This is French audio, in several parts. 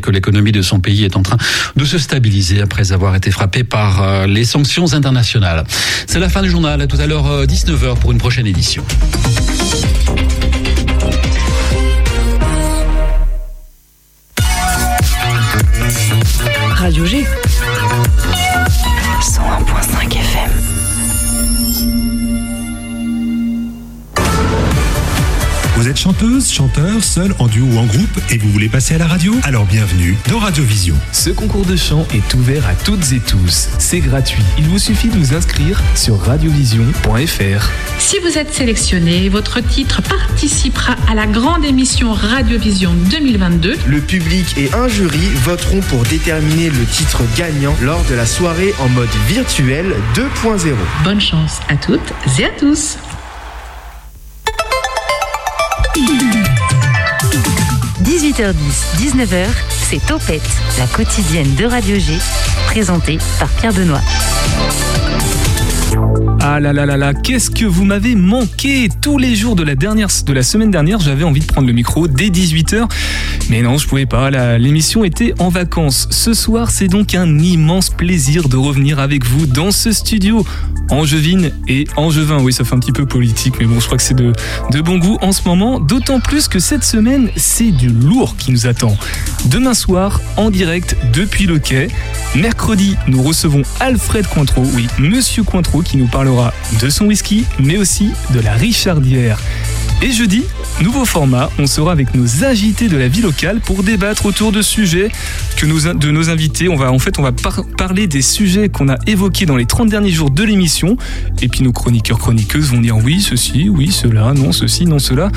que l'économie de son pays est en train de se stabiliser après avoir été frappée par euh, les sanctions internationales. C'est la fin du journal. À tout à l'heure 19h pour une prochaine édition. Radio G. 101.5 Vous êtes chanteuse, chanteur, seul, en duo ou en groupe et vous voulez passer à la radio? Alors bienvenue dans Radiovision. Ce concours de chant est ouvert à toutes et tous. C'est gratuit. Il vous suffit de vous inscrire sur radiovision.fr. Si vous êtes sélectionné, votre titre participera à la grande émission Radiovision 2022. Le public et un jury voteront pour déterminer le titre gagnant lors de la soirée en mode virtuel 2.0. Bonne chance à toutes et à tous. 18h10, 19h, c'est Topette, la quotidienne de Radio G, présentée par Pierre Benoît. Ah là là là là, qu'est-ce que vous m'avez manqué? Tous les jours de la, de la semaine dernière, j'avais envie de prendre le micro dès 18h. Mais non, je pouvais pas, l'émission était en vacances. Ce soir, c'est donc un immense plaisir de revenir avec vous dans ce studio. Angevine et Angevin, oui ça fait un petit peu politique, mais bon je crois que c'est de, de bon goût en ce moment, d'autant plus que cette semaine c'est du lourd qui nous attend. Demain soir, en direct depuis le quai, mercredi nous recevons Alfred Cointreau, oui Monsieur Cointreau qui nous parlera de son whisky, mais aussi de la Richardière. Et jeudi, nouveau format, on sera avec nos agités de la vie locale pour débattre autour de sujets que de nos invités. On va, en fait, on va parler des sujets qu'on a évoqués dans les 30 derniers jours de l'émission. Et puis nos chroniqueurs, chroniqueuses vont dire oui, ceci, oui, cela, non, ceci, non, cela.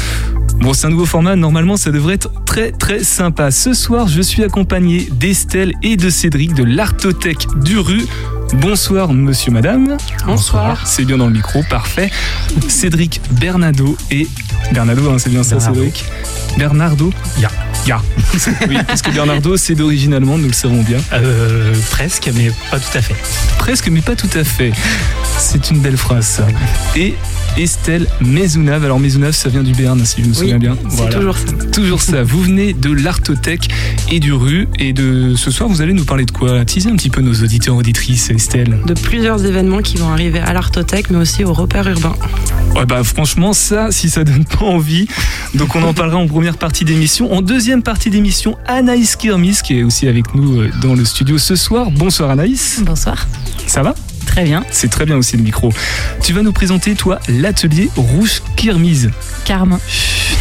Bon, c'est un nouveau format, normalement ça devrait être très très sympa. Ce soir, je suis accompagné d'Estelle et de Cédric de l'Artothèque du Rue. Bonsoir monsieur, madame. Bonsoir. C'est bien dans le micro, parfait. Cédric Bernardo et... Bernardo, hein, c'est bien ça Cédric Bernardo Ya. Ya. oui, parce que Bernardo, c'est d'origine allemande, nous le savons bien. Euh, presque, mais pas tout à fait. Presque, mais pas tout à fait. C'est une belle phrase, ça. Et Estelle Maisonnave. Alors Maisonnave, ça vient du Béarn, si je me souviens bien. C'est toujours ça. Toujours ça. Vous venez de l'Artothèque et du Rue. Et de ce soir, vous allez nous parler de quoi? Teaser un petit peu nos auditeurs auditrices, Estelle. De plusieurs événements qui vont arriver à l'Artothèque, mais aussi au repère urbain. Ouais, bah franchement, ça, si ça donne pas envie. Donc on en parlera en première partie d'émission. En deuxième partie d'émission, Anaïs Kirmis, qui est aussi avec nous euh, dans le studio ce soir. Bonsoir Anaïs. Bonsoir. Ça va? Très bien. C'est très bien aussi le micro. Tu vas nous présenter, toi, l'atelier Rouge Kirmise. Carme.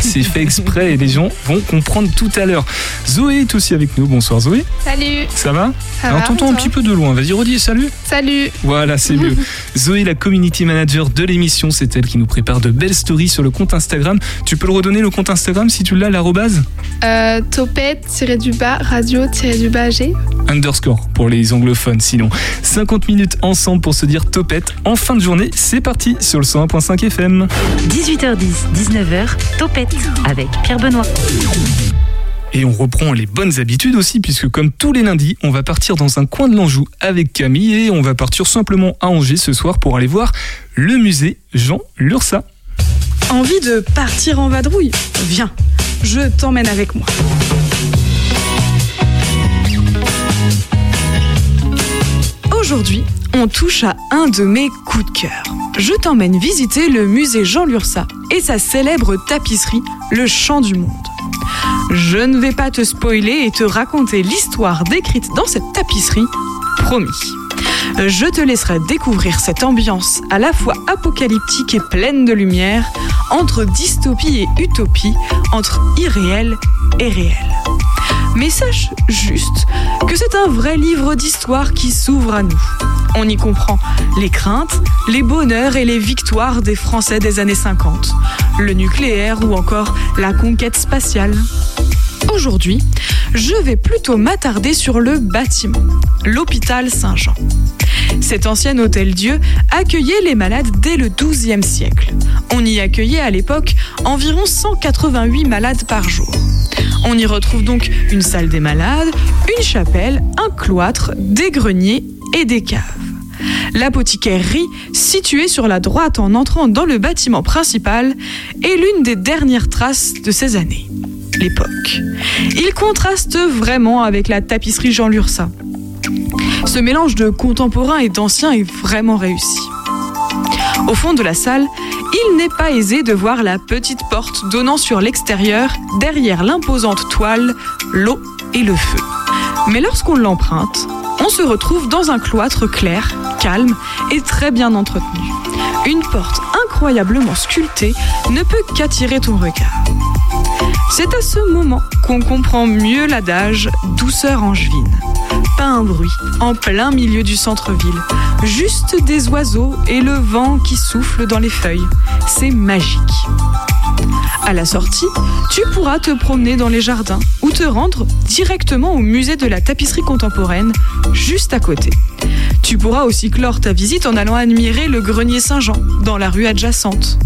C'est fait exprès et les gens vont comprendre tout à l'heure. Zoé est aussi avec nous. Bonsoir Zoé. Salut. Ça va Ça Alors t'entends un petit peu de loin. Vas-y redis salut. Salut. Voilà, c'est mieux. Zoé, la community manager de l'émission, c'est elle qui nous prépare de belles stories sur le compte Instagram. Tu peux le redonner le compte Instagram si tu l'as, l'arrobase Euh, Topette-du-bas, radio-du-bas G. Underscore pour les anglophones sinon. 50 minutes ensemble pour se dire topette. En fin de journée, c'est parti sur le 101.5 FM. 18h10, 19h, Topette avec Pierre Benoît. Et on reprend les bonnes habitudes aussi, puisque comme tous les lundis, on va partir dans un coin de l'Anjou avec Camille et on va partir simplement à Angers ce soir pour aller voir le musée Jean Lursa. Envie de partir en vadrouille? Viens, je t'emmène avec moi. Aujourd'hui, on touche à un de mes coups de cœur. Je t'emmène visiter le musée Jean Lursa et sa célèbre tapisserie, le Chant du Monde. Je ne vais pas te spoiler et te raconter l'histoire décrite dans cette tapisserie, promis. Je te laisserai découvrir cette ambiance à la fois apocalyptique et pleine de lumière, entre dystopie et utopie, entre irréel et réel. Mais sache juste que c'est un vrai livre d'histoire qui s'ouvre à nous. On y comprend les craintes, les bonheurs et les victoires des Français des années 50, le nucléaire ou encore la conquête spatiale. Aujourd'hui, je vais plutôt m'attarder sur le bâtiment, l'hôpital Saint-Jean. Cet ancien hôtel-dieu accueillait les malades dès le XIIe siècle. On y accueillait à l'époque environ 188 malades par jour. On y retrouve donc une salle des malades, une chapelle, un cloître, des greniers et des caves. L'apothicairerie, située sur la droite en entrant dans le bâtiment principal, est l'une des dernières traces de ces années. L'époque. Il contraste vraiment avec la tapisserie Jean Lursa. Ce mélange de contemporain et d'ancien est vraiment réussi. Au fond de la salle, il n'est pas aisé de voir la petite porte donnant sur l'extérieur, derrière l'imposante toile, l'eau et le feu. Mais lorsqu'on l'emprunte, on se retrouve dans un cloître clair, calme et très bien entretenu. Une porte incroyablement sculptée ne peut qu'attirer ton regard. C'est à ce moment qu'on comprend mieux l'adage douceur angevine. Pas un bruit, en plein milieu du centre-ville. Juste des oiseaux et le vent qui souffle dans les feuilles. C'est magique. À la sortie, tu pourras te promener dans les jardins ou te rendre directement au musée de la tapisserie contemporaine, juste à côté. Tu pourras aussi clore ta visite en allant admirer le grenier Saint-Jean dans la rue adjacente.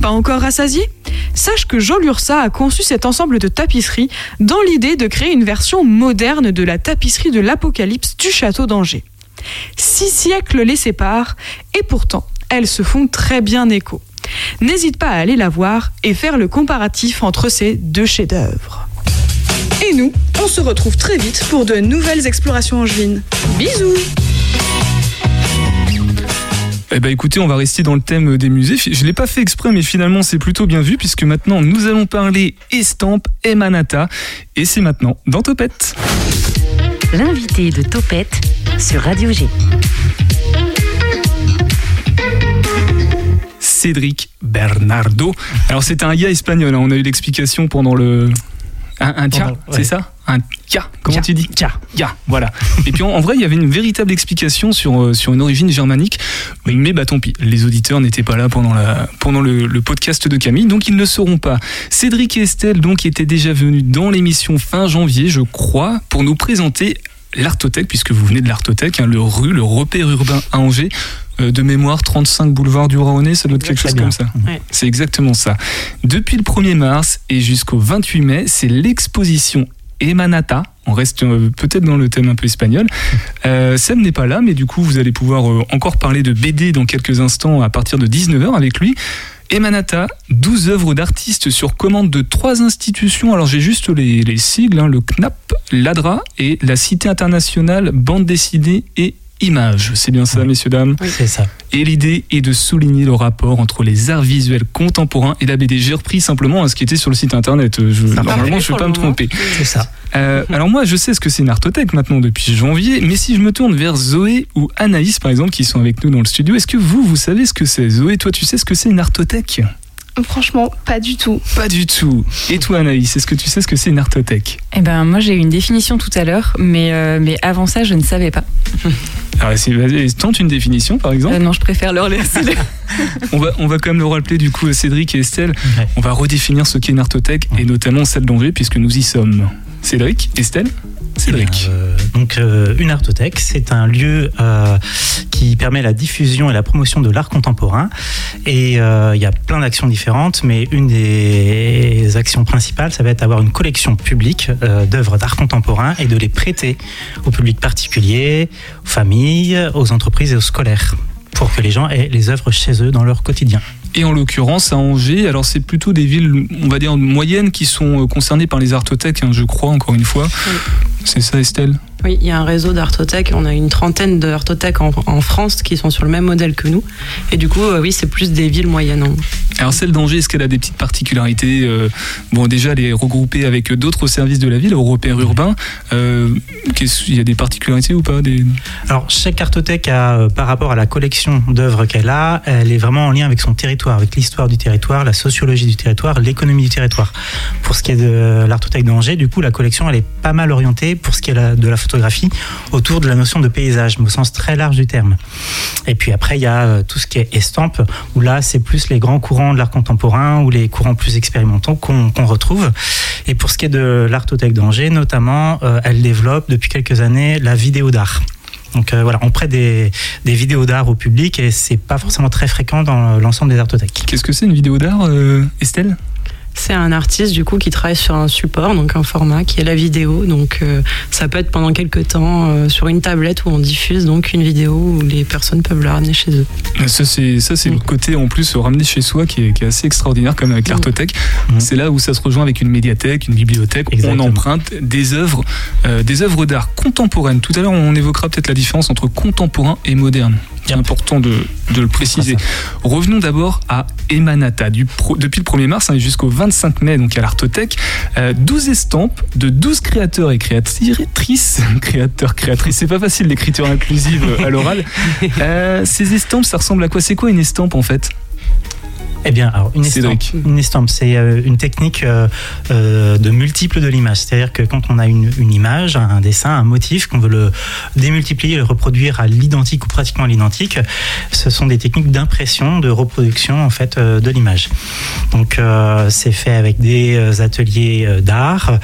Pas encore rassasié Sache que Jean Lursa a conçu cet ensemble de tapisseries dans l'idée de créer une version moderne de la tapisserie de l'Apocalypse du château d'Angers. Six siècles les séparent et pourtant elles se font très bien écho. N'hésite pas à aller la voir et faire le comparatif entre ces deux chefs-d'œuvre. Et nous, on se retrouve très vite pour de nouvelles explorations angevines. Bisous eh ben écoutez, on va rester dans le thème des musées. Je l'ai pas fait exprès, mais finalement c'est plutôt bien vu puisque maintenant nous allons parler estampe et manata. Et c'est maintenant dans Topette. L'invité de Topette sur Radio G. Cédric Bernardo. Alors c'est un gars espagnol, hein. on a eu l'explication pendant le... Un, un tia, c'est ça Un tia, comment tu dis Tia. Ya, voilà. Et puis en, en, vrai, il y avait une véritable explication sur, euh, sur une origine germanique. Mais bah tant pis, les auditeurs n'étaient pas là pendant, la, pendant le, le, podcast de Camille, donc ils ne le sauront pas. Cédric et Estelle donc étaient déjà venus dans l'émission fin janvier, je crois, pour nous présenter l'Artothèque, puisque vous venez de l'Artothèque, hein, le rue, le repère urbain à Angers. Euh, de mémoire 35 boulevard du Raonnet, ça doit être quelque chose bien. comme ça. Ouais. C'est exactement ça. Depuis le 1er mars et jusqu'au 28 mai, c'est l'exposition Emanata. On reste euh, peut-être dans le thème un peu espagnol. Euh, Sam n'est pas là, mais du coup, vous allez pouvoir euh, encore parler de BD dans quelques instants à partir de 19h avec lui. Emanata, 12 œuvres d'artistes sur commande de trois institutions. Alors j'ai juste les, les sigles, hein, le CNAP, l'ADRA et la Cité internationale bande dessinée et images. C'est bien ça, messieurs, dames C'est ça. et l'idée est de souligner le rapport entre les arts visuels contemporains et la BD. J'ai repris simplement hein, ce qui était sur le site internet. Je, normalement, je ne vais pas me tromper. C'est ça. Euh, alors moi, je sais ce que c'est une artothèque maintenant depuis janvier, mais si je me tourne vers Zoé ou Anaïs, par exemple, qui sont avec nous dans le studio, est-ce que vous, vous savez ce que c'est? Zoé, toi, tu sais ce que c'est une artothèque? Franchement, pas du tout. Pas du tout. Et toi, Anaïs, est-ce que tu sais ce que c'est une artothèque? Eh ben, moi, j'ai eu une définition tout à l'heure, mais, euh, mais avant ça, je ne savais pas. Alors, c'est- vas-y, tente une définition, par exemple. Euh, non, je préfère leur laisser. On va, on va quand même le rappeler du coup Cédric et Estelle. Ouais. On va redéfinir ce qu'est une artothèque et notamment celle d'Angers puisque nous y sommes. Cédric, Estelle Cédric. Euh, donc, euh, une artothèque, c'est un lieu euh, qui permet la diffusion et la promotion de l'art contemporain. Et il y a plein d'actions différentes, mais une des actions principales, ça va être d'avoir une collection publique d'œuvres d'art contemporain et de les prêter au public particulier, aux familles, aux entreprises et aux scolaires pour que les gens aient les œuvres chez eux dans leur quotidien. Et en l'occurrence à Angers, alors c'est plutôt des villes, on va dire moyennes, qui sont concernées par les artothèques, hein, je crois encore une fois. C'est ça Estelle? Oui, il y a un réseau d'artothèques. On a une trentaine d'artothèques en, en France qui sont sur le même modèle que nous. Et du coup, euh, oui, c'est plus des villes moyennes. Alors celle d'Angers, est-ce qu'elle a des petites particularités euh, Bon déjà elle est regroupée avec d'autres services de la ville, au repère urbain. Euh, Il y a des particularités ou pas des... Alors, chaque cartothèque, a, par rapport à la collection d'œuvres qu'elle a, elle est vraiment en lien avec son territoire, avec l'histoire du territoire, la sociologie du territoire, l'économie du territoire. Pour ce qui est de l'artothèque d'Angers, du coup, la collection, elle est pas mal orientée pour ce qui est de la autour de la notion de paysage, mais au sens très large du terme. Et puis après, il y a euh, tout ce qui est estampe, où là, c'est plus les grands courants de l'art contemporain ou les courants plus expérimentaux qu'on retrouve. Et pour ce qui est de l'artothèque d'Angers, notamment, euh, elle développe depuis quelques années la vidéo d'art. Donc euh, voilà, on prête des, vidéos d'art au public et c'est pas forcément très fréquent dans l'ensemble des artothèques. Qu'est-ce que c'est une vidéo d'art, Estelle? C'est un artiste du coup qui travaille sur un support, donc un format qui est la vidéo. Donc euh, ça peut être pendant quelques temps euh, sur une tablette où on diffuse donc une vidéo où les personnes peuvent la ramener chez eux. Ça c'est ça c'est le côté en plus ramener chez soi qui est, qui est assez extraordinaire comme avec l'Artothèque. C'est là où ça se rejoint avec une médiathèque, une bibliothèque. Exactement. On emprunte des œuvres, euh, des œuvres d'art contemporaines. Tout à l'heure on évoquera peut-être la différence entre contemporain et moderne. C'est important de, de le préciser. Revenons d'abord à Emanata. Du pro- depuis le 1er mars hein, jusqu'au 25 mai, donc à l'Artothèque, euh, 12 estampes de 12 créateurs et créatrices. créateurs, créatrices, c'est pas facile l'écriture inclusive euh, à l'oral. Euh, ces estampes, ça ressemble à quoi? C'est quoi une estampe en fait? Eh bien, alors, une estampe, Cédric. une estampe, c'est euh, une technique euh, euh, de multiple de l'image. C'est-à-dire que quand on a une, une image, un dessin, un motif, qu'on veut le démultiplier, le reproduire à l'identique ou pratiquement à l'identique, ce sont des techniques d'impression, de reproduction en fait de l'image. Donc, euh, c'est fait avec des ateliers d'art,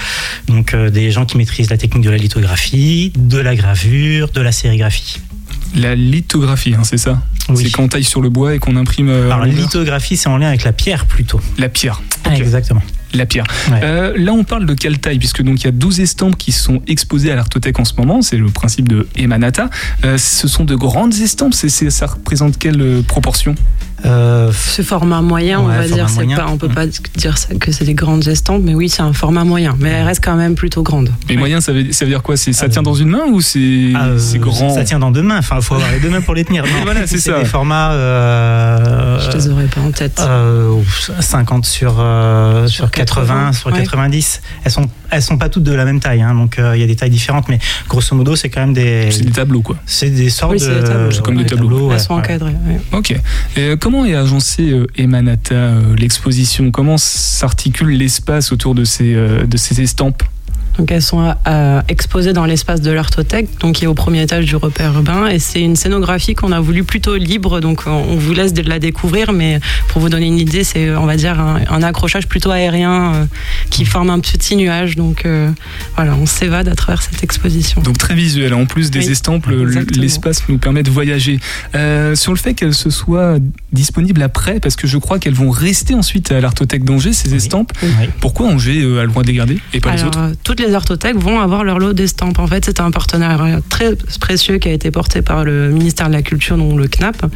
donc euh, des gens qui maîtrisent la technique de la lithographie, de la gravure, de la sérigraphie. La lithographie, hein, c'est ça? Oui. C'est quand on taille sur le bois et qu'on imprime euh, Alors, lithographie, c'est en lien avec la pierre plutôt. la pierre. Ah, exactement. La pierre. Ouais. Euh, là, on parle de quelle taille Puisque donc il y a 12 estampes qui sont exposées à l'Artothèque en ce moment. C'est le principe de Emanata. Euh, ce sont de grandes estampes. C'est, c'est- ça représente quelle proportion? Euh, Ce format moyen, on va dire, c'est moyen. pas, on peut pas dire ça, que c'est des grandes estampes, mais oui, c'est un format moyen, mais elle reste quand même plutôt grande. Mais moyen, ça veut, ça veut dire quoi? Ça tient dans une main ou c'est, Ah, euh, grand? Ça tient dans deux mains. Enfin, il faut avoir les deux mains pour les tenir. Non, Voilà, c'est ça. des formats. euh, Je les aurais pas en tête. euh, 50 sur, euh, sur 80, 80, sur ouais. 90. Elles sont, elles sont pas toutes de la même taille, hein, donc euh, il y a des tailles différentes, mais grosso modo, c'est quand même des. C'est des tableaux, quoi. C'est des sortes Oui, de. C'est comme des tableaux. ouais, Elles sont ouais. encadrées. ouais. Ok. Et, euh, comment est agencé euh, Emanata, euh, l'exposition? Comment s'articule l'espace autour de ces, euh, de ces estampes? Donc elles sont euh, exposées dans l'espace de l'Artothèque, donc qui est au premier étage du repère urbain, et c'est une scénographie qu'on a voulu plutôt libre, donc on- vous laisse de la découvrir, mais pour vous donner une idée, c'est on va dire un, un accrochage plutôt aérien euh, qui forme un petit nuage, donc euh, voilà, on s'évade à travers cette exposition. Donc très visuel. En plus des Oui, estampes, l'espace nous permet de voyager. Euh, sur le fait qu'elles se soient disponibles après, parce que je crois qu'elles vont rester ensuite à l'Artothèque d'Angers, ces estampes. Oui. Pourquoi Angers a le droit de les garder et pas les autres? toutes les artothèques vont avoir leur lot d'estampes. En fait, c'est un partenariat très précieux qui a été porté par le ministère de la Culture, donc le CNAP,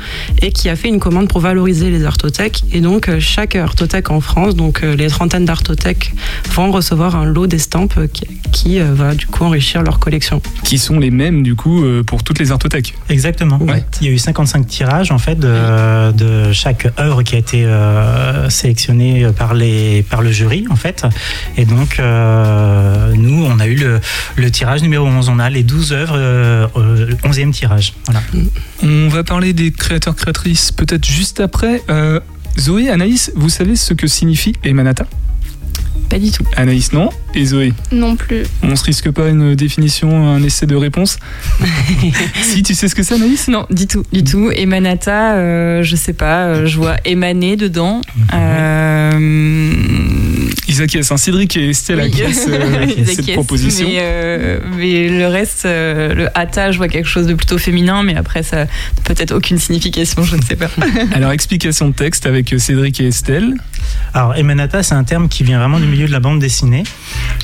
et qui a fait une commande pour valoriser les artothèques. Et donc, euh, chaque artothèque en France, donc euh, les trentaines d'artothèques, vont recevoir un lot d'estampes qui, qui, euh, va du coup enrichir leur collection. Qui sont les mêmes du coup pour toutes les artothèques. Exactement. Ouais. Il y a eu 55 tirages en fait de, de chaque œuvre qui a été euh, sélectionnée par les par le jury en fait. Et donc euh, nous on a eu le, le tirage numéro 11. On a les 12 œuvres, euh, euh, le 11e tirage. Voilà. On va parler des créateurs créatrices peut-être juste après. Euh, Zoé, Anaïs, vous savez ce que signifie Emanata Pas du tout. Anaïs non et Zoé. Non plus. On se risque pas une définition, un essai de réponse Si tu sais ce que c'est Anaïs Non, du tout, du tout. Et Manata, euh, je sais pas, euh, je vois émaner dedans. Euh, Isaac Yes, hein, Cédric et Estelle oui. acquiescent euh, cette proposition. Mais, euh, mais le reste, euh, le hata, je vois quelque chose de plutôt féminin, mais après, ça n'a peut-être aucune signification, je ne sais pas. Alors, explication de texte avec Cédric et Estelle. Alors, emanata, c'est un terme qui vient vraiment du milieu de la bande dessinée,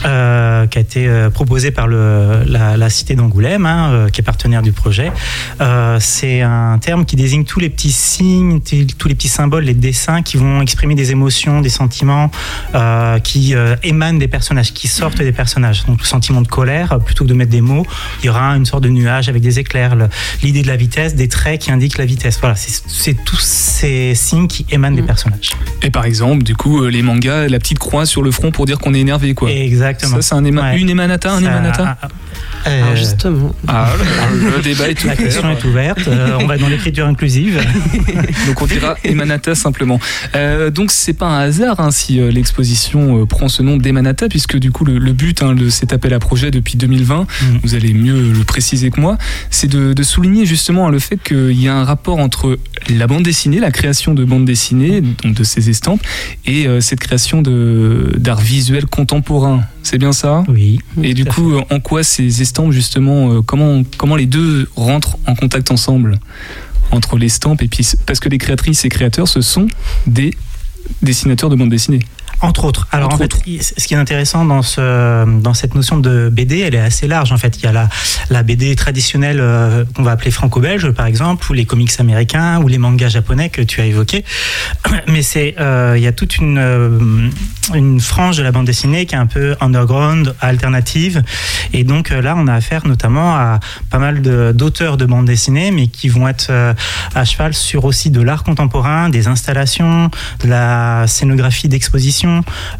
euh, qui a été euh, proposé par le, la, la cité d'Angoulême, hein, euh, qui est partenaire du projet. Euh, c'est un terme qui désigne tous les petits signes, tous les petits symboles, les dessins qui vont exprimer des émotions, des sentiments, euh, qui euh, émanent des personnages, qui sortent des personnages. Donc, le sentiment de colère, plutôt que de mettre des mots, il y aura une sorte de nuage avec des éclairs. L'idée de la vitesse, des traits qui indiquent la vitesse. Voilà, c'est c'est tous ces signes qui émanent des personnages. Et par exemple, du coup, euh, les mangas, la petite croix sur le front pour dire qu'on est énervé, quoi. Exactement. Ça, c'est un éma- Ouais. une émanata, un Ça- émanata Euh, justement, Ah, le, le débat est La ouvert. question est ouverte. Euh, on va dans l'écriture inclusive. Donc on dira Emanata simplement. Euh, donc c'est pas un hasard hein, si euh, l'exposition euh, prend ce nom d'Emanata, puisque du coup le, le but hein, de cet appel à projet depuis 2020, vous allez mieux le préciser que moi, c'est de, de souligner justement le fait qu'il y a un rapport entre la bande dessinée, la création de bande dessinée, donc de ces estampes, et euh, cette création de- d'art visuel contemporain. C'est bien ça? Oui. Et du coup, euh, en quoi ces estampes, justement, euh, comment, comment les deux rentrent en contact ensemble? Entre l'estampe et puis. Parce que les créatrices et créateurs, ce sont des dessinateurs de bande dessinée. Entre autres. Alors Entre en fait, ce qui est intéressant dans ce dans cette notion de BD, elle est assez large en fait. Il y a la la BD traditionnelle euh, qu'on va appeler franco-belge par exemple, ou les comics américains, ou les mangas japonais que tu as évoqués. Mais c'est euh, il y a toute une euh, une frange de la bande dessinée qui est un peu underground, alternative, et donc là on a affaire notamment à pas mal de- d'auteurs de bande dessinée, mais qui vont être à cheval sur aussi de l'art contemporain, des installations, de la scénographie d'exposition,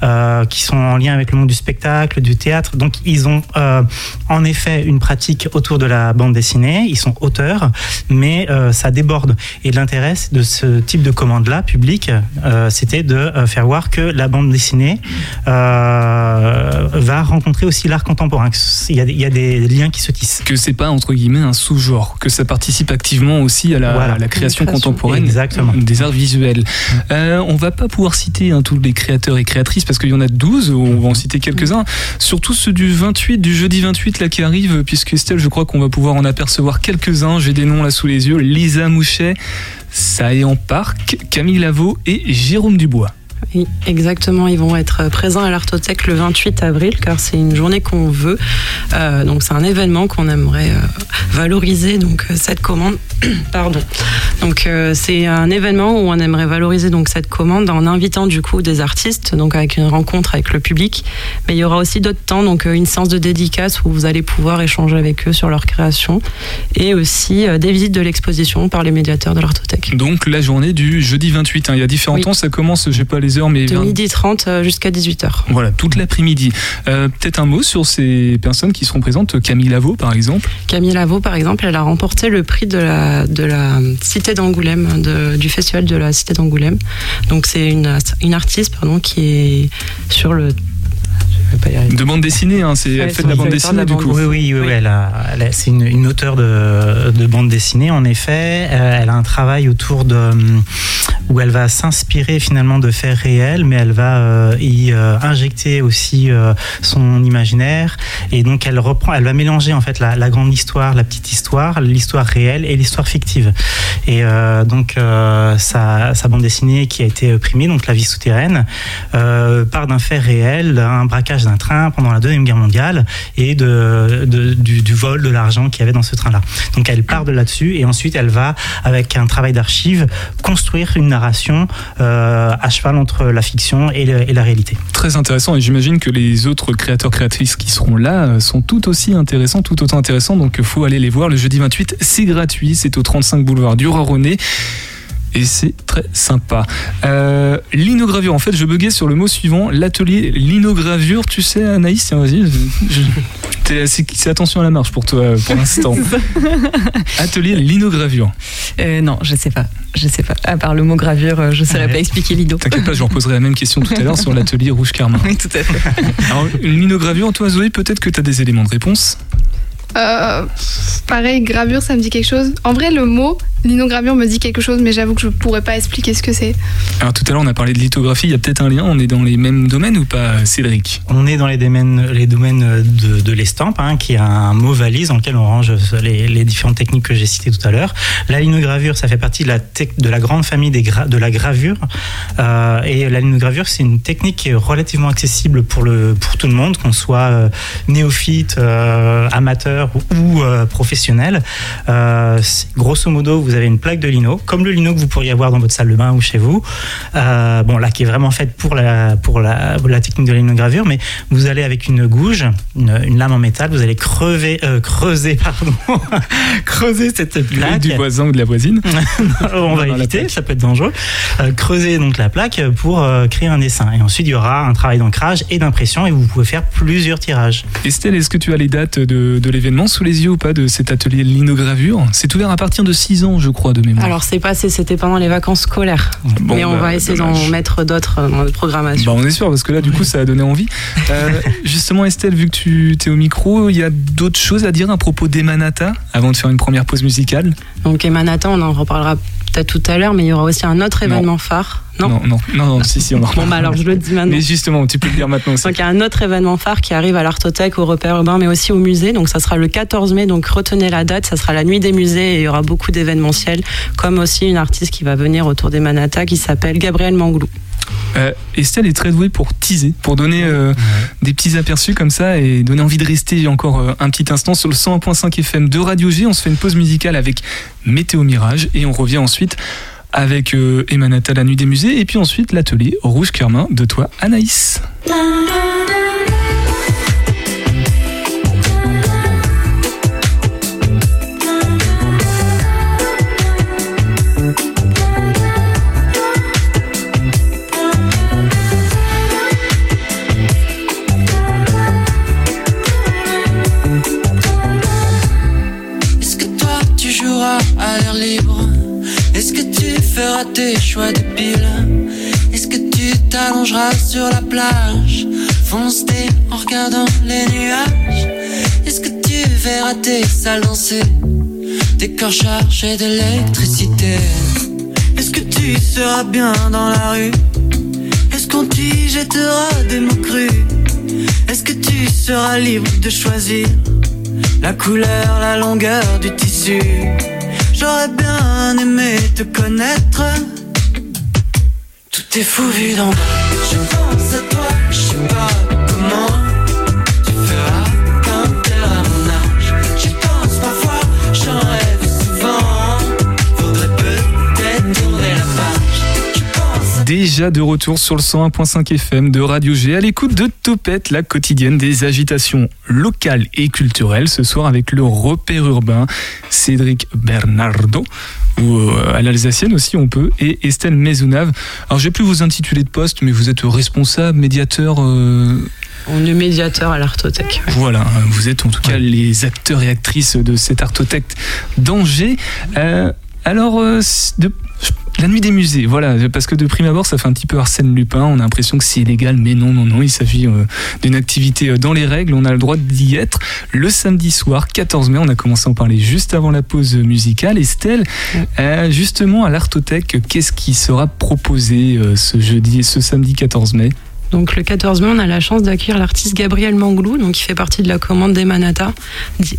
euh, qui sont en lien avec le monde du spectacle, du théâtre. Donc ils ont euh, en effet une pratique autour de la bande dessinée, ils sont auteurs, mais euh, ça déborde. Et l'intérêt de ce type de commande-là, publique, euh, c'était de faire voir que la bande dessinée euh, va rencontrer aussi l'art contemporain. Il y, a, des- il y a des liens qui se tissent. Que c'est pas entre guillemets un sous-genre, que ça participe activement aussi à la, Voilà. à la création Création. contemporaine Exactement. des arts visuels. Euh, on va pas pouvoir citer hein, tous les créateurs et créatrices parce qu'il y en a 12, on va en citer quelques-uns, surtout ceux du 28, du jeudi 28 là qui arrive, puisque Estelle, je crois qu'on va pouvoir en apercevoir quelques-uns, j'ai des noms là sous les yeux, Lisa Mouchet, Saéan Park, Camille Lavaux et Jérôme Dubois. Oui, exactement. Ils vont être présents à l'Artothèque le 28 avril, car c'est une journée qu'on veut. Euh, donc c'est un événement qu'on aimerait euh, valoriser. Donc euh, cette commande, pardon. Donc euh, c'est un événement où on aimerait valoriser donc cette commande en invitant du coup des artistes, donc avec une rencontre avec le public. Mais il y aura aussi d'autres temps, donc euh, une séance de dédicace où vous allez pouvoir échanger avec eux sur leur création, et aussi euh, des visites de l'exposition par les médiateurs de l'Artothèque. Donc la journée du jeudi 28, hein. il y a différents Oui. temps, ça commence, j'ai pas les heures, mais De midi 30 euh, jusqu'à 18h. Voilà, toute l'après-midi. Euh, Peut-être un mot sur ces personnes qui seront présentes. Camille Lavaux, par exemple. Camille Lavaux, par exemple, elle a remporté le prix de la, de la Cité d'Angoulême, du festival de la Cité d'Angoulême. Donc c'est une, une artiste pardon, qui est sur le... De bande dessinée, hein, c'est, Ouais, elle fait de la bande dessinée, du coup. Oui, oui, oui, oui, elle a- elle a- c'est une, une auteure de, de bande dessinée, en effet. Euh, elle a un travail autour de. hum, où elle va s'inspirer finalement de faits réels, mais elle va euh, y euh, injecter aussi euh, son imaginaire. Et donc, elle reprend, elle va mélanger en fait la, la grande histoire, la petite histoire, l'histoire réelle et l'histoire fictive. Et euh, donc, euh, sa, sa bande dessinée qui a été primée, donc La vie souterraine, euh, part d'un fait réel, d'un braquage d'un train pendant la Deuxième Guerre mondiale et de, du, vol de l'argent qu'il y avait dans ce train-là. Donc elle part de là-dessus et ensuite elle va, avec un travail d'archive, construire une narration euh, à cheval entre la fiction et, la réalité. Très intéressant, et j'imagine que les autres créateurs, créatrices qui seront là euh, sont tout aussi intéressants, tout autant intéressants, donc il faut aller les voir le jeudi 28. C'est gratuit, c'est au 35 boulevard du Raronnet. Et c'est très sympa. Euh, linogravure, en fait, je buguais sur le mot suivant. L'atelier linogravure, tu sais, Anaïs, tiens, vas-y. C'est attention à la marche pour toi, pour l'instant. Atelier linogravure. Euh, non, je sais pas. Je sais pas. À part le mot gravure, euh, je saurais Ouais. pas expliquer l'ido. T'inquiète pas, je leur poserai la même question tout à l'heure sur l'atelier rouge carmin. Oui, tout à fait. Alors, une linogravure, toi, Zoé, peut-être que tu as des éléments de réponse? Euh, pareil, gravure, ça me dit quelque chose. En vrai, le mot linogravure me dit quelque chose, mais j'avoue que je pourrais pas expliquer ce que c'est. Alors tout à l'heure on a parlé de lithographie, il y a peut-être un lien, on est dans les mêmes domaines ou pas Cédric? On est dans les domaines, les domaines de, de l'estampe, hein, qui est un mot valise dans lequel on range les, les différentes techniques que j'ai citées tout à l'heure. La linogravure, ça fait partie de la, tec- de la grande famille des gra- de la gravure. Euh, et la linogravure, c'est une technique qui est relativement accessible pour, le, pour tout le monde, qu'on soit euh, néophyte, euh, amateur ou, ou, euh, professionnel. Euh, grosso modo, vous avez une plaque de lino, comme le lino que vous pourriez avoir dans votre salle de bain ou chez vous. Euh, bon, là, qui est vraiment faite pour la, pour la, pour la technique de la linogravure, mais vous allez avec une gouge, une, une lame en métal, vous allez crever, euh, creuser, pardon, creuser cette plaque. Du voisin ou de la voisine on va éviter, ça peut être dangereux. Creuser donc la plaque pour créer un dessin. Et ensuite, il y aura un travail d'ancrage et d'impression et vous pouvez faire plusieurs tirages. Estelle, est-ce que tu as les dates de, de l'événement sous les yeux ou pas de cet atelier linogravure? C'est ouvert à partir de 6 ans je crois de mémoire. Alors c'est passé, c'était pendant les vacances scolaires. Bon, Mais on bah, va essayer d'en mettre d'autres euh, dans notre programmation. Bah on est sûr parce que là du coup ça a donné envie. Euh, justement Estelle, vu que tu es au micro, il y a d'autres choses à dire à propos d'Emanata avant de faire une première pause musicale? Donc Emanata, on en reparlera peut-être tout à l'heure, mais il y aura aussi un autre Non. événement phare. Non, non, non, non, non, si, si, on en Bon bah alors je le dis maintenant. Mais justement, tu peux le dire maintenant aussi. Donc il y a un autre événement phare qui arrive à l'Artothèque, au repère urbain, mais aussi au musée. Donc ça sera le 14 mai, donc retenez la date, ça sera la nuit des musées et il y aura beaucoup d'événementiels, comme aussi une artiste qui va venir autour des Manata qui s'appelle Gabrielle Manglou. Euh, Estelle est très douée pour teaser, pour donner euh, des petits aperçus comme ça et donner envie de rester encore euh, un petit instant sur le 101.5 FM de Radio G. On se fait une pause musicale avec Météo Mirage et on revient ensuite avec euh, Emanata, la nuit des musées, et puis ensuite l'atelier Rouge Carmin de toi, Anaïs. Tes choix de pile. Est-ce que tu t'allongeras sur la plage? Foncer en regardant les nuages. Est-ce que tu verras tes salles danser? Tes corps chargés d'électricité. Est-ce que tu seras bien dans la rue? Est-ce qu'on t'y jettera des mots crus Est-ce que tu seras libre de choisir la couleur, la longueur du tissu? J'aurais bien aimé te connaître. Tout est fou vu d'en bas. Je pense à toi, je sais pas Déjà de retour sur le 101.5 FM de Radio G à l'écoute de Topette, la quotidienne des agitations locales et culturelles. Ce soir avec le repère urbain Cédric Bernardo, ou euh, à l'Alsacienne aussi on peut, et Estelle Maisonnave. Alors je vais plus vous intituler de poste, mais vous êtes responsable, médiateur. euh, On est médiateur à l'Artothèque. ouais. Voilà, vous êtes en tout cas les acteurs et actrices de cette artothèque d'Angers. Euh, alors, de- la nuit des musées, voilà, parce que de prime abord, ça fait un petit peu Arsène Lupin. On a l'impression que c'est illégal, mais non, non, non, il s'agit euh, d'une activité euh, dans les règles. On a le droit d'y être le samedi soir, 14 mai. On a commencé à en parler juste avant la pause musicale. Estelle, euh, justement, à l'Artothèque, qu'est-ce qui sera proposé euh, ce jeudi, ce samedi 14 mai? Donc le 14 mai, on a la chance d'accueillir l'artiste Gabriel Manglou, qui fait partie de la commande des Manata,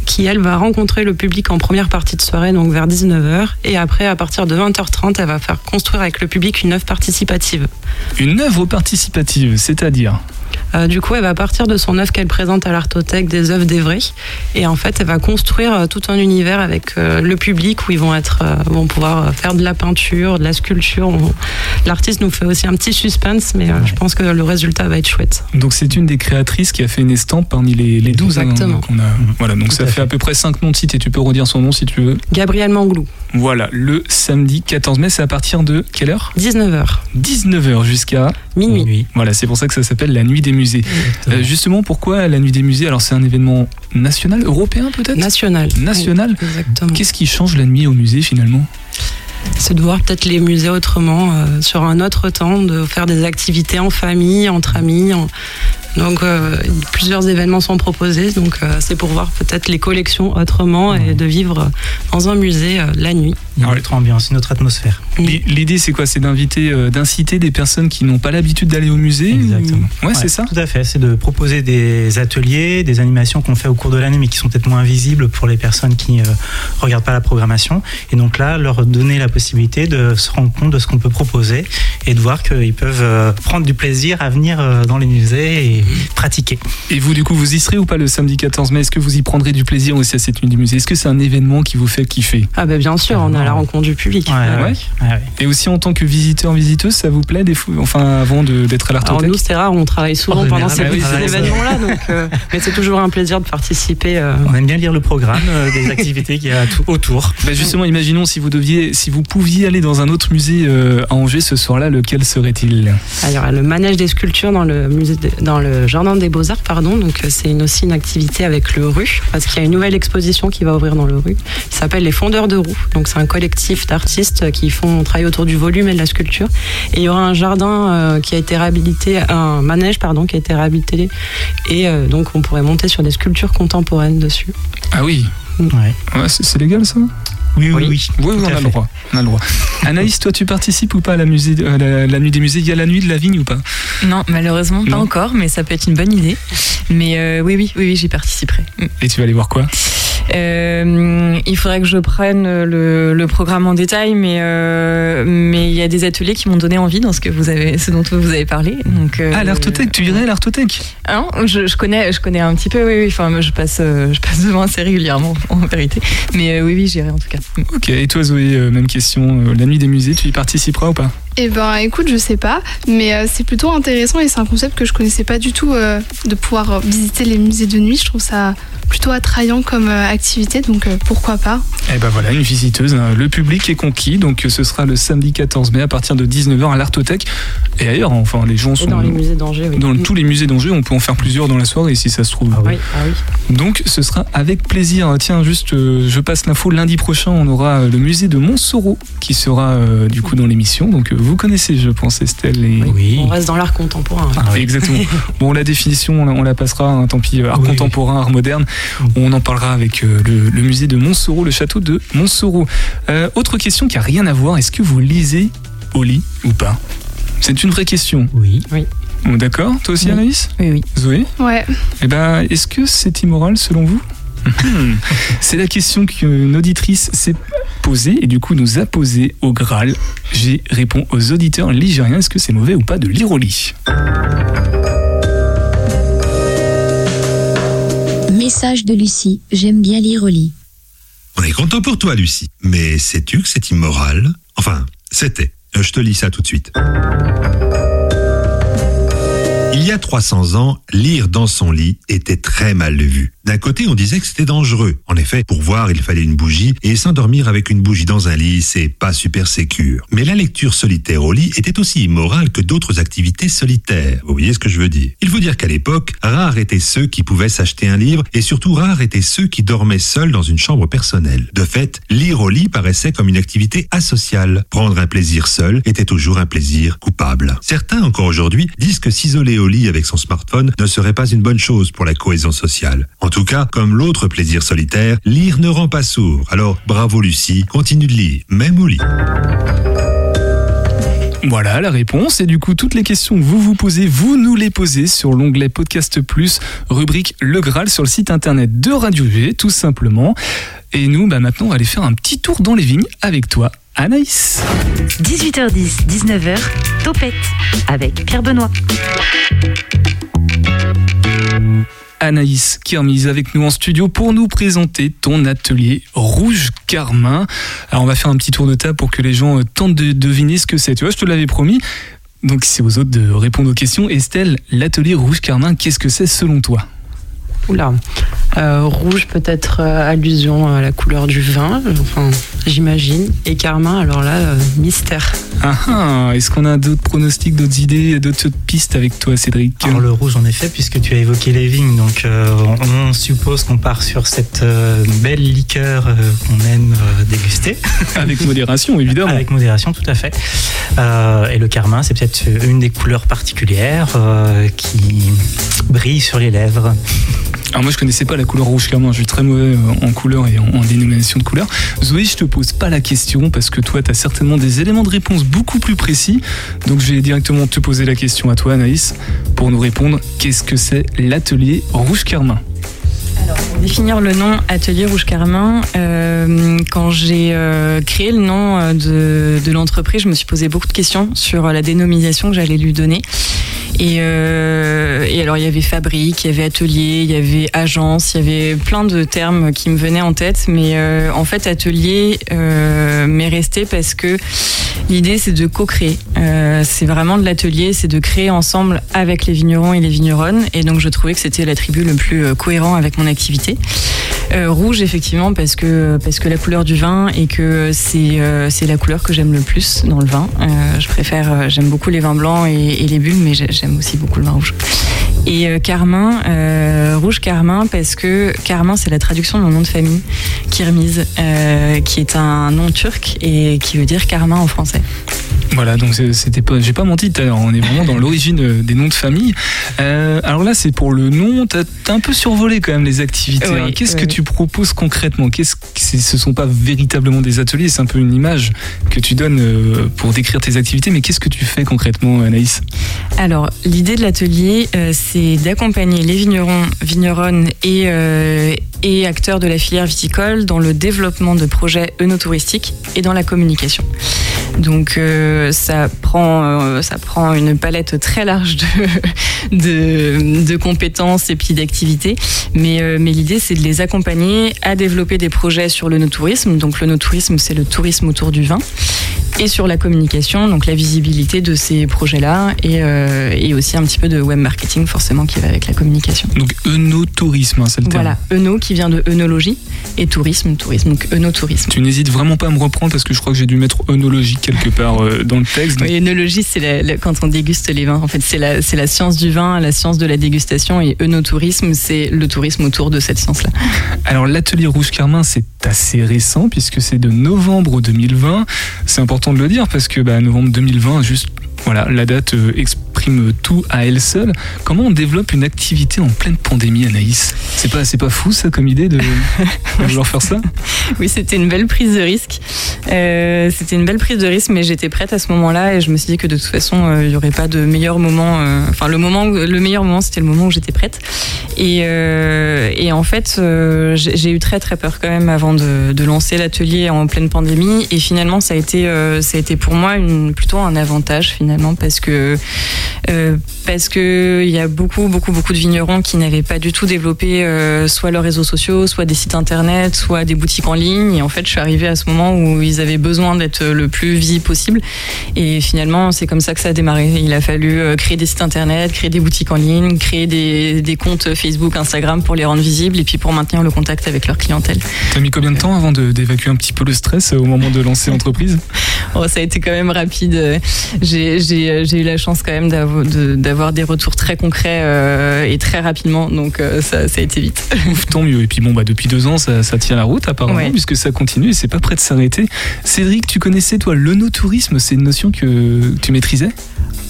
qui elle va rencontrer le public en première partie de soirée, donc vers 19h, et après à partir de 20h30, elle va faire construire avec le public une œuvre participative. Une œuvre participative, c'est-à-dire? Euh, du coup, elle va partir de son œuvre qu'elle présente à l'Artothèque, des œuvres d'Evry, et en fait, elle va construire euh, tout un univers avec euh, le public où ils vont être, euh, vont pouvoir faire de la peinture, de la sculpture. On- L'artiste nous fait aussi un petit suspense, mais euh, je pense que le résultat va être chouette. Donc c'est une des créatrices qui a fait une estampe parmi les, les 12. hein, Exactement. qu'on a. Voilà, donc ça fait à peu près 5 noms de sites et tu peux redire son nom si tu veux. Gabriel Manglou. Voilà, le samedi 14 mai, c'est à partir de quelle heure? 19h. 19h jusqu'à minuit. Voilà, c'est pour ça que ça s'appelle la nuit des musées. Euh, justement, pourquoi la nuit des musées? Alors c'est un événement national, européen peut-être? National. National? Oui, exactement. Qu'est-ce qui change la nuit au musée finalement? C'est de voir peut-être les musées autrement, euh, sur un autre temps, de faire des activités en famille, entre amis. en- Donc euh, plusieurs événements sont proposés, donc euh, c'est pour voir peut-être les collections autrement et de vivre dans un musée euh, la nuit. Une autre ambiance, une autre atmosphère. L'idée c'est quoi? C'est d'inviter, euh, d'inciter des personnes qui n'ont pas l'habitude d'aller au musée Exactement. ou- Ouais, c'est ça? Tout à fait. C'est de proposer des ateliers, des animations qu'on fait au cours de l'année, mais qui sont peut-être moins visibles pour les personnes qui ne regardent pas la programmation. Et donc là, leur donner la possibilité de se rendre compte de ce qu'on peut proposer et de voir qu'ils peuvent euh, prendre du plaisir à venir euh, dans les musées et pratiquer. Et vous, du coup, vous y serez ou pas le samedi 14 mai? Est-ce que vous y prendrez du plaisir aussi à cette nuit du musée? Est-ce que c'est un événement qui vous fait kiffer? Ah ben bien sûr, on est à la rencontre du public. Ouais. Et aussi en tant que visiteur, visiteuse, ça vous plaît des Enfin, avant de- d'être à l'Artothèque? nous c'est rare, on travaille souvent Oh, pendant ces, ah bah oui, ces événements-là, donc, euh, mais c'est toujours un plaisir de participer. euh, On aime bien lire le programme euh, des activités qu'il y a tout autour. Bah justement, imaginons si vous deviez, si vous pouviez aller dans un autre musée euh, à Angers ce soir-là, lequel serait-il Alors, le manège des sculptures dans le musée, de- dans le jardin des beaux arts, pardon. Donc, euh, c'est une, aussi une activité avec le RU, parce qu'il y a une nouvelle exposition qui va ouvrir dans le RU. qui s'appelle les Fondeurs de roues. Donc, c'est un collectif d'artistes qui font travailler autour du volume et de la sculpture. Et il y aura un jardin euh, qui a été réhabilité, un manège pardon, qui a été réhabilité. Et euh, donc, on pourrait monter sur des sculptures contemporaines dessus. Ah oui. Ouais. c'est c'est légal ça? Oui, oui, oui. Oui, on a le droit. On a le droit. Anaïs, toi, tu participes ou pas à la, musée, à la, la nuit des musées Il y a la nuit de la vigne ou pas? Non, malheureusement, pas Non. encore, mais ça peut être une bonne idée. Mais euh, oui, oui, oui, oui j'y participerai. Et tu vas aller voir quoi? Euh, il faudrait que je prenne le, le programme en détail, mais euh, mais il y a des ateliers qui m'ont donné envie dans ce que vous avez, ce dont vous avez parlé. Donc, euh, Ah, l'artothèque, tu irais à l'artothèque ah non, je, je connais, je connais un petit peu, oui, oui. Enfin, je passe, euh, je passe devant assez régulièrement, en vérité. Mais oui, oui, j'irai en tout cas. Ok, et toi Zoé, même question, la nuit des musées, tu y participeras ou pas? Eh ben écoute, je sais pas, mais euh, c'est plutôt intéressant et c'est un concept que je connaissais pas du tout euh, de pouvoir euh, visiter les musées de nuit. Je trouve ça plutôt attrayant comme euh, activité, donc euh, pourquoi pas. Eh ben voilà, une visiteuse. hein. Le public est conquis, donc ce sera le samedi 14 mai à partir de 19h à l'Artothèque. Et ailleurs, enfin, les gens sont. Et dans les musées d'Angers, oui. Dans tous les musées d'Angers, on peut en faire plusieurs dans la soirée si ça se trouve. Oui, ah oui. Donc ce sera avec plaisir. Tiens, juste, euh, je passe l'info. Lundi prochain, on aura le musée de Montsoreau qui sera euh, du coup dans l'émission. Donc euh, vous connaissez, je pense, Estelle. Et... Oui. On reste dans l'art contemporain. Ah oui, exactement. bon, la définition, on la, on la passera, hein, tant pis, euh, art contemporain, art moderne. On en parlera avec euh, le, le musée de Montsoreau, le château de Montsoreau. Euh, autre question qui a rien à voir, est-ce que vous lisez au lit ou pas? C'est une vraie question. Oui. Oui. Bon, D'accord, toi aussi Oui. Anaïs? Oui, oui. Zoé? Ouais. Eh ben, est-ce que c'est immoral selon vous? Hmm. C'est la question qu'une auditrice s'est posée et du coup nous a posée au Graal. J'ai répondu aux auditeurs ligériens est-ce que c'est mauvais ou pas de lire au lit? Message de Lucie. J'aime bien lire au lit. On est content pour toi, Lucie. Mais sais-tu que c'est immoral? Enfin, c'était. Euh, Je te lis ça tout de suite. Il y a 300 ans, lire dans son lit était très mal vu. D'un côté, on disait que c'était dangereux. En effet, pour voir, il fallait une bougie et s'endormir avec une bougie dans un lit, c'est pas super sécure. Mais la lecture solitaire au lit était aussi immorale que d'autres activités solitaires. Vous voyez ce que je veux dire? Il faut dire qu'à l'époque, rares étaient ceux qui pouvaient s'acheter un livre et surtout rares étaient ceux qui dormaient seuls dans une chambre personnelle. De fait, lire au lit paraissait comme une activité asociale. Prendre un plaisir seul était toujours un plaisir coupable. Certains, encore aujourd'hui, disent que s'isoler au lit avec son smartphone ne serait pas une bonne chose pour la cohésion sociale. Tout cas, comme l'autre plaisir solitaire, lire ne rend pas sourd. Alors, bravo Lucie, continue de lire, même au lit. Voilà la réponse. Et du coup, toutes les questions que vous vous posez, vous nous les posez sur l'onglet Podcast Plus, rubrique Le Graal sur le site internet de Radio G, tout simplement. Et nous, bah, maintenant, on va aller faire un petit tour dans les vignes avec toi, Anaïs. 18h10, 19h, Topette avec Pierre Benoît. Anaïs remise avec nous en studio pour nous présenter ton atelier Rouge Carmin. Alors on va faire un petit tour de table pour que les gens euh, tentent de deviner ce que c'est. Tu vois, je te l'avais promis. Donc c'est aux autres de répondre aux questions. Estelle, l'atelier Rouge Carmin, qu'est-ce que c'est selon toi? Oula. Euh, rouge, peut-être euh, allusion à la couleur du vin, enfin, j'imagine. Et carmin, alors là, euh, mystère. Ah ah, est-ce qu'on a d'autres pronostics, d'autres idées, d'autres pistes avec toi, Cédric Alors le rouge en effet, puisque tu as évoqué les vignes, donc euh, on, on suppose qu'on part sur cette euh, belle liqueur euh, qu'on aime euh, déguster. Avec modération, évidemment. Avec modération, tout à fait. Euh, et le carmin, c'est peut-être une des couleurs particulières euh, qui brille sur les lèvres. Alors moi je connaissais pas la couleur rouge carmin, je suis très mauvais euh, en couleur et en, dénomination de couleur. Zoé, je te pose pas la question parce que toi tu as certainement des éléments de réponse beaucoup plus précis. Donc je vais directement te poser la question à toi Anaïs pour nous répondre qu'est-ce que c'est l'atelier rouge carmin? Pour définir le nom Atelier Rouge Carmin, euh, quand j'ai euh, créé le nom de l'entreprise, je me suis posé beaucoup de questions sur la dénomination que j'allais lui donner. Et, euh, et alors il y avait fabrique, il y avait atelier, il y avait agence, il y avait plein de termes qui me venaient en tête, mais euh, en fait atelier euh, m'est resté parce que l'idée c'est de co-créer. Euh, c'est vraiment de l'atelier, c'est de créer ensemble avec les vignerons et les vigneronnes, et donc je trouvais que c'était l'attribut le plus euh, cohérent avec mon activité. Euh, rouge effectivement parce que parce que la couleur du vin et que c'est euh, c'est la couleur que j'aime le plus dans le vin. Euh, je préfère j'aime beaucoup les vins blancs et, et les bulles mais j'ai- j'aime aussi beaucoup le vin rouge. Et euh, Carmin, euh, rouge Carmin parce que Carmin c'est la traduction de mon nom de famille, Kirmiz, euh, qui est un nom turc et qui veut dire Carmin en français. Voilà, donc c'était pas, j'ai pas menti tout à l'heure, on est vraiment dans l'origine euh, des noms de famille. Euh, alors là, c'est pour le nom, t'as as un peu survolé quand même les activités. Oui, hein. Qu'est-ce que tu proposes concrètement? Qu'est-ce que c'est- ce sont pas véritablement des ateliers, c'est un peu une image que tu donnes pour décrire tes activités, mais qu'est-ce que tu fais concrètement, Anaïs? Alors, l'idée de l'atelier, euh, c'est d'accompagner les vignerons, vigneronnes et, euh, et acteurs de la filière viticole dans le développement de projets œnotouristiques et dans la communication. Donc, euh, ça, prend, euh, ça prend une palette très large de, compétences et puis d'activités. Mais, mais l'idée, c'est de les accompagner à développer des projets sur le no-tourisme. Donc, le no-tourisme, c'est le tourisme autour du vin. Et sur la communication, donc la visibilité de ces projets-là et, euh, et aussi un petit peu de web marketing, forcément, qui va avec la communication. Donc œnotourisme, hein, c'est le terme. Voilà, œno qui vient de œnologie et tourisme, tourisme, donc œnotourisme. Tu n'hésites vraiment pas à me reprendre parce que je crois que j'ai dû mettre œnologie quelque part euh, dans le texte. donc- Oui, œnologie, c'est quand on déguste les vins. En fait, c'est la, la science du vin, la science de la dégustation, et œnotourisme, c'est le tourisme autour de cette science-là. Alors l'atelier Rouge Carmin, c'est assez récent puisque c'est de novembre 2020. C'est important de le dire parce que bah, novembre 2020, juste voilà, la date euh, exprime tout à elle seule. Comment on développe une activité en pleine pandémie, Anaïs? C'est pas, c'est pas fou ça comme idée de, de vouloir faire ça? Oui, c'était une belle prise de risque. Euh, c'était une belle prise de risque, mais j'étais prête à ce moment-là et je me suis dit que de toute façon, euh, il n'y aurait pas de meilleur moment. euh, Enfin, le moment, le meilleur moment, c'était le moment où j'étais prête. Et, et en fait, j'ai eu très très peur quand même avant de, de lancer l'atelier en pleine pandémie. Et finalement, ça a été, ça a été pour moi une, plutôt un avantage finalement parce que euh, parce que il y a beaucoup beaucoup beaucoup de vignerons qui n'avaient pas du tout développé euh, soit leurs réseaux sociaux, soit des sites internet, soit des boutiques en ligne. Et en fait, je suis arrivée à ce moment où ils avaient besoin d'être le plus visible possible. Et finalement, c'est comme ça que ça a démarré. Il a fallu euh, créer des sites internet, créer des boutiques en ligne, créer des, des comptes Facebook, Instagram pour les rendre visibles et puis pour maintenir le contact avec leur clientèle. T'as mis combien de temps avant d'évacuer un petit peu le stress au moment de lancer l'entreprise? Oh, ça a été quand même rapide. J'ai j'ai- j'ai eu la chance quand même de- d'avoir des retours très concrets euh, et très rapidement, donc euh, ça, ça a été vite. Ouf, tant mieux. Et puis bon, bah depuis deux ans, ça, ça tient la route apparemment, Ouais. puisque ça continue et c'est pas prêt de s'arrêter. Cédric, tu connaissais toi l'œnotourisme C'est une notion que tu maîtrisais?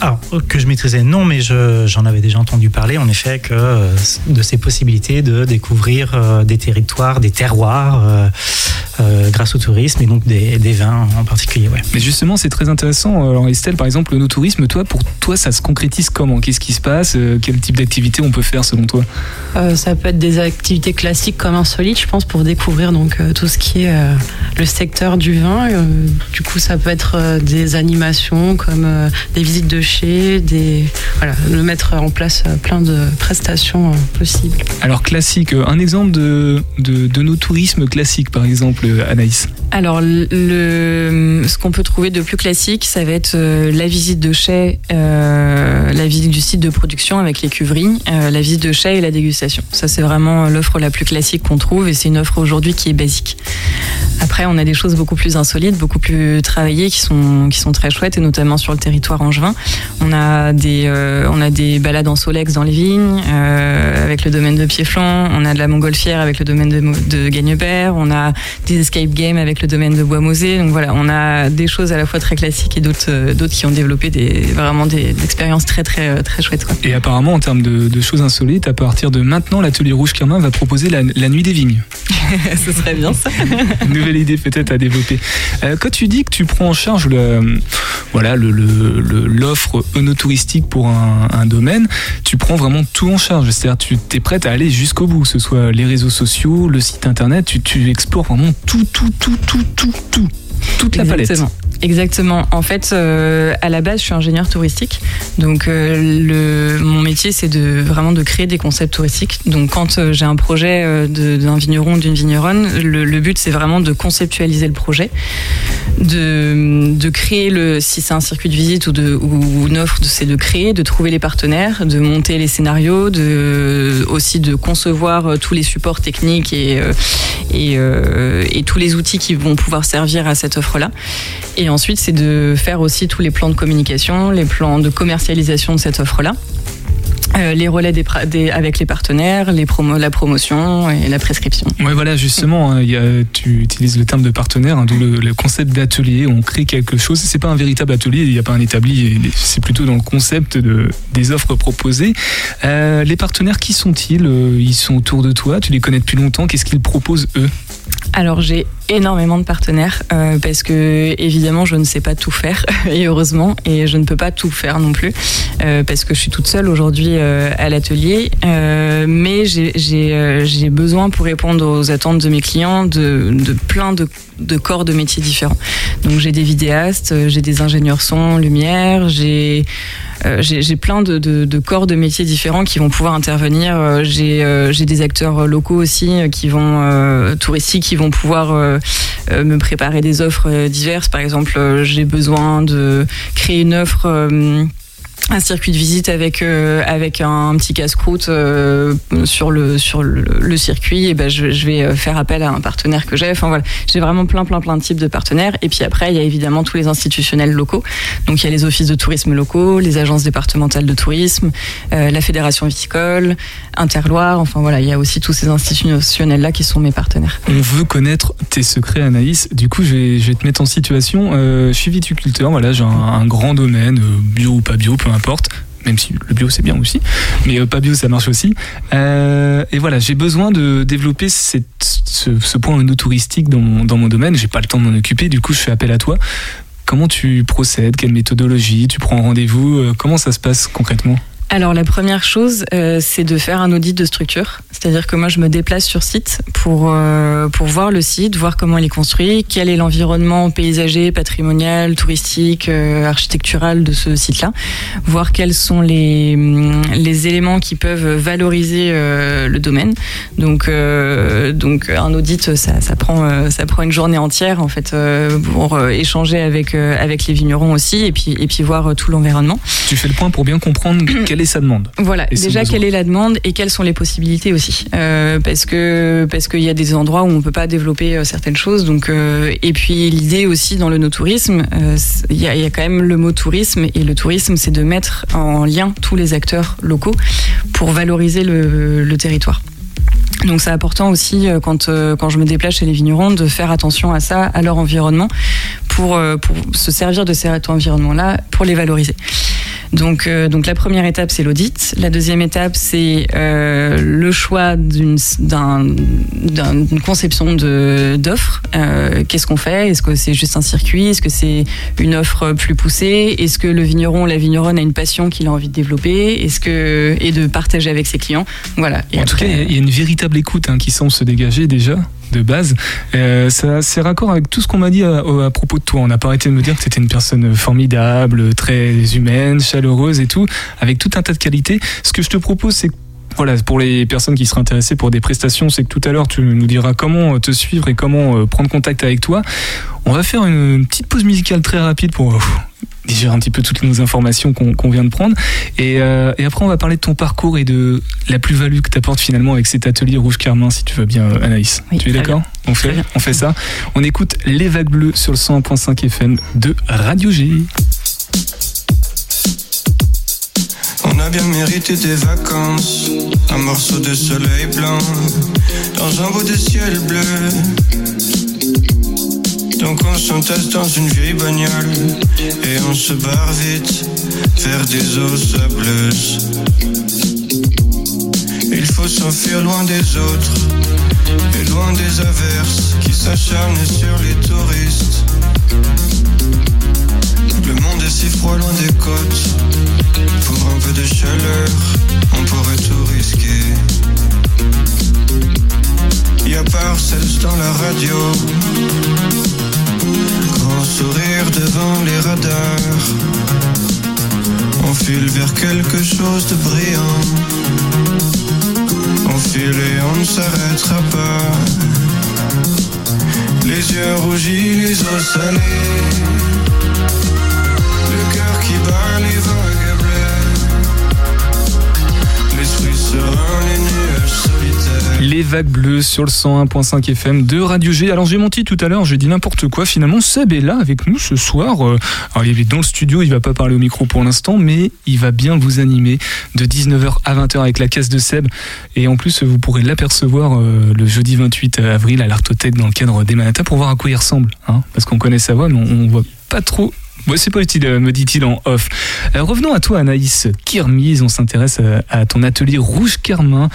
Alors, que je maîtrisais, non, mais je- j'en avais déjà entendu parler, en effet, que euh, de ces possibilités de découvrir euh, des territoires, des terroirs, euh, euh, grâce au tourisme, et donc des, des vins en particulier. Ouais. Mais justement, c'est très intéressant. Alors Estelle, par exemple, l'œnotourisme, toi, pour toi, ça se concrétise comment? Qu'est-ce qui se passe? Euh, Quel type d'activité on peut faire selon toi? Euh, ça peut être des activités classiques comme insolite, je pense, pour découvrir donc euh, tout ce qui est euh, le secteur du vin. Euh, du coup, ça peut être euh, des animations comme euh, des visites de chez, des voilà, de mettre en place euh, plein de prestations euh, possibles. Alors classique, un exemple de, de, de nos tourismes classiques, par exemple, Anaïs? Alors, le, ce qu'on peut trouver de plus classique, ça va être euh, la visite de chai, euh, la visite du site de production avec les cuveries, euh, la visite de chai et la dégustation. Ça, c'est vraiment l'offre la plus classique qu'on trouve et c'est une offre aujourd'hui qui est basique. Après, on a des choses beaucoup plus insolites, beaucoup plus travaillées qui sont, qui sont très chouettes et notamment sur le territoire angevin. On a des, euh, on a des balades en solex dans les vignes euh, avec le domaine de Piéflan, on a de la montgolfière avec le domaine de, Gagnebert, on a des escape games avec le domaine de Bois-Mosé. Donc voilà, on a des choses à la fois très classiques et d'autres euh, d'autres qui ont développé des, vraiment des, des expériences très très euh, très chouettes. Quoi. Et apparemment, en termes de, de choses insolites, à partir de maintenant, l'atelier Rouge Carmin va proposer la, la nuit des vignes. Ce serait bien ça. Nouvelle idée peut-être à développer. Euh, quand tu dis que tu prends en charge le, voilà, le- le- le- l'offre œnotouristique pour un, un domaine, tu prends vraiment tout en charge. C'est-à-dire tu es prête à aller jusqu'au bout, que ce soit les réseaux sociaux, le site internet, tu, tu explores vraiment tout, tout, tout, tout, tout, tout. Toute la palette. Exactement. En fait, euh, à la base, je suis ingénieur touristique. Donc, euh, mon métier, c'est de vraiment de créer des concepts touristiques. Donc, quand euh, j'ai un projet d'un vigneron, d'une vigneronne, le, but, c'est vraiment de conceptualiser le projet, de, créer le, si c'est un circuit de visite ou, une offre, c'est de créer, de trouver les partenaires, de monter les scénarios, de, aussi de concevoir tous les supports techniques et tous les outils qui vont pouvoir servir à cette offre-là. Et ensuite, c'est de faire aussi tous les plans de communication, les plans de commercialisation de cette offre-là. euh, les relais avec les partenaires, les promo, la promotion et la prescription. Ouais, voilà, justement, hein, tu utilises le terme de partenaire, hein, le, concept d'atelier. On crée quelque chose. C'est pas un véritable atelier, il n'y a pas un établi. C'est plutôt dans le concept de, des offres proposées. Euh, les partenaires, qui sont-ils Euh, Ils sont autour de toi. Tu les connais depuis longtemps. Qu'est-ce qu'ils proposent eux? Alors j'ai énormément de partenaires euh, parce que évidemment je ne sais pas tout faire et heureusement et je ne peux pas tout faire non plus euh, parce que je suis toute seule aujourd'hui euh, à l'atelier. Mais j'ai- besoin pour répondre aux attentes de mes clients de, plein de, de corps de métiers différents. Donc j'ai des vidéastes j'ai des ingénieurs son lumière j'ai j'ai j'ai plein de, de- de corps de métiers différents qui vont pouvoir intervenir. Euh, J'ai euh, j'ai des acteurs locaux aussi euh, qui vont euh, touristiques qui vont pouvoir euh, euh, me préparer des offres euh, diverses. Par exemple, euh, j'ai besoin de créer une offre. Un circuit de visite avec euh, avec un petit casse-croûte euh, sur le sur le, circuit. Et ben je, vais euh, faire appel à un partenaire que j'ai. Enfin voilà. J'ai vraiment plein plein plein de types de partenaires. Et puis après il y a évidemment tous les institutionnels locaux. Donc il y a les offices de tourisme locaux les agences départementales de tourisme la fédération viticole Interloire. Enfin voilà. Il y a aussi tous ces institutionnels là qui sont mes partenaires. On veut connaître tes secrets, Anaïs. Du coup, je vais, te mettre en situation. Je suis viticulteur, voilà, j'ai un, grand domaine, bio ou pas bio, peu importe. Même si le bio c'est bien aussi, mais euh, pas bio ça marche aussi. Euh, et voilà, j'ai besoin de développer ce, point touristique dans mon, dans mon domaine. J'ai pas le temps de m'en occuper, du coup je fais appel à toi. Comment tu procèdes? Quelle méthodologie? Tu prends rendez-vous? Euh, Comment ça se passe concrètement? Alors la première chose, euh, c'est de faire un audit de structure. C'est-à-dire que moi, je me déplace sur site pour, euh, pour voir le site, voir comment il est construit, quel est l'environnement paysager, patrimonial, touristique, euh, architectural de ce site-là, voir quels sont les, hum, les éléments qui peuvent valoriser le domaine. Donc, donc un audit, ça, ça, prend, ça prend une journée entière en fait pour échanger avec, avec les vignerons aussi et puis, et puis voir tout l'environnement. Tu fais le point pour bien comprendre quelle est sa demande. Voilà, Et déjà quelle est la demande et quelles sont les possibilités aussi, Euh, parce que parce qu'il y a des endroits où on peut pas développer euh, certaines choses. Donc euh, et puis l'idée aussi dans le no-tourisme, euh, c'est- il y, a, il y a quand même le mot tourisme et le tourisme, c'est de mettre en lien tous les acteurs locaux pour valoriser le, le territoire. Donc c'est important aussi quand, quand je me déplace chez les vignerons de faire attention à ça, à leur environnement, pour, pour se servir de cet environnement-là pour les valoriser. Donc, euh, donc la première étape, c'est l'audit. La deuxième étape, c'est euh, le choix d'une d'un- d'un- d'une conception d'offre. Euh, Qu'est-ce qu'on fait? Est-ce que c'est juste un circuit? Est-ce que c'est une offre plus poussée? Est-ce que le vigneron, la vigneronne a une passion qu'il a envie de développer? Est-ce que et de partager avec ses clients? Voilà. Et en tout cas, après- il y a- il y a une véritable écoute hein, qui semble se dégager déjà de base. Euh, ça, c'est raccord avec tout ce qu'on m'a dit à, propos de toi. On n'a pas arrêté de me dire que tu une personne formidable, très humaine, chaleureuse et tout, avec tout un tas de qualités. Ce que je te propose, c'est que voilà, pour les personnes qui seraient intéressées pour des prestations, c'est que tout à l'heure tu nous diras comment te suivre et comment euh, prendre contact avec toi. On va faire une, une petite pause musicale très rapide pour euh, digérer un petit peu toutes nos informations qu'on vient de prendre. Et, euh, et après, on va parler de ton parcours et de la plus-value que tu apportes finalement avec cet atelier Rouge Carmin, si tu veux bien, euh, Anaïs. tu es d'accord on fait, on fait ça. On écoute Les Vagues Bleues sur le 101.5 FM de Radio G. On a bien mérité des vacances, un morceau de soleil blanc dans un beau de ciel bleu. Donc on s'entasse dans une vieille bagnole et on se barre vite vers des eaux sableuses. Il faut s'enfuir loin des autres et loin des averses qui s'acharnent sur les touristes. Le monde est si froid loin des côtes. Pour un peu de chaleur, on pourrait tout risquer. Y a Parcells dans la radio. Sourire devant les radars. On file vers quelque chose de brillant. On file et on ne s'arrêtera pas. Les yeux rougis, les os salés. Le cœur qui bat les vagues Les vagues bleues sur le 101.5 FM de Radio G. Alors j'ai menti tout à l'heure, j'ai dit n'importe quoi. Finalement, Seb est là avec nous ce soir. Euh, alors il est dans le studio, il va pas parler au micro pour l'instant, mais il va bien vous animer de 19h à 20h avec la caisse de Seb. Et en plus, vous pourrez l'apercevoir euh, le jeudi 28 avril à l'Artothèque dans le cadre des Manata pour voir à quoi il ressemble. Hein, parce qu'on connaît sa voix, mais on, on voit pas trop Moi, c'est pas utile, euh, me dit-il en off. Euh, revenons à toi, Anaïs Kirmise. On s'intéresse à, à ton atelier Rouge Carmin,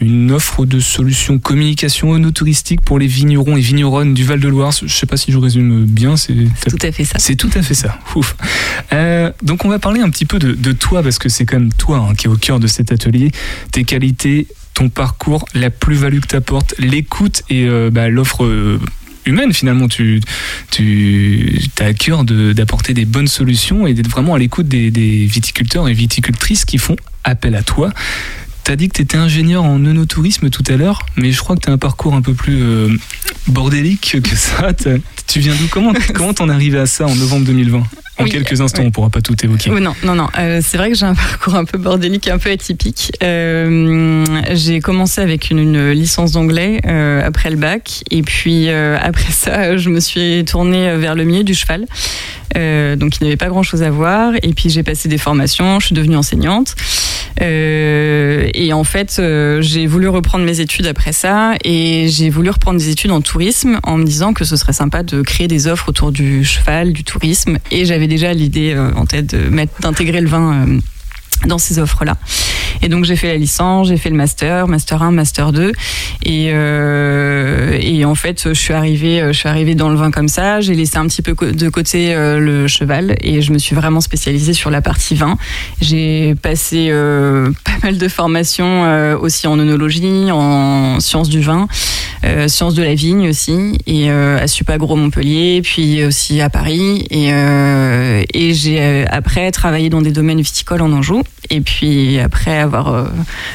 une offre de solutions communication onotouristique pour les vignerons et vigneronnes du Val-de-Loire. Je sais pas si je résume bien. C'est tout à fait ça. C'est tout à fait ça. Ouf. Euh, donc, on va parler un petit peu de, de toi parce que c'est quand même toi hein, qui est au cœur de cet atelier. Tes qualités, ton parcours, la plus-value que tu apportes, l'écoute et euh, bah, l'offre euh, humaine finalement. Tu, tu as à cœur d'apporter des bonnes solutions et d'être vraiment à l'écoute des, viticulteurs et viticultrices qui font appel à toi. Tu as dit que tu étais ingénieur en œnotourisme tout à l'heure, mais je crois que tu as un parcours un peu plus euh, bordélique que ça. Tu viens d'où Comment comment t'en arrivé à ça en novembre 2020 En Oui, quelques instants, ouais. on pourra pas tout évoquer. Oui, non, non, non. Euh, c'est vrai que j'ai un parcours un peu bordélique, un peu atypique. Euh, j'ai commencé avec une, une licence d'anglais euh, après le bac, et puis euh, après ça, je me suis tournée vers le milieu du cheval. Euh, donc, il n'y avait pas grand-chose à voir. Et puis, j'ai passé des formations, je suis devenue enseignante. Euh, et en fait, euh, j'ai voulu reprendre mes études après ça, et j'ai voulu reprendre des études en tourisme en me disant que ce serait sympa de créer des offres autour du cheval, du tourisme. Et j'avais déjà l'idée euh, en tête de d'intégrer le vin. Dans ces offres-là. Et donc j'ai fait la licence, j'ai fait le master, master 1, master 2. Et, euh, et en fait, je suis arrivée, je suis arrivée dans le vin comme ça. J'ai laissé un petit peu de côté euh, le cheval et je me suis vraiment spécialisée sur la partie vin. J'ai passé euh, pas mal de formations euh, aussi en œnologie, en sciences du vin, sciences de la vigne aussi, et à Supagro Montpellier, puis aussi à Paris. Et, et j'ai après travaillé dans des domaines viticoles en Anjou. Et puis après avoir euh,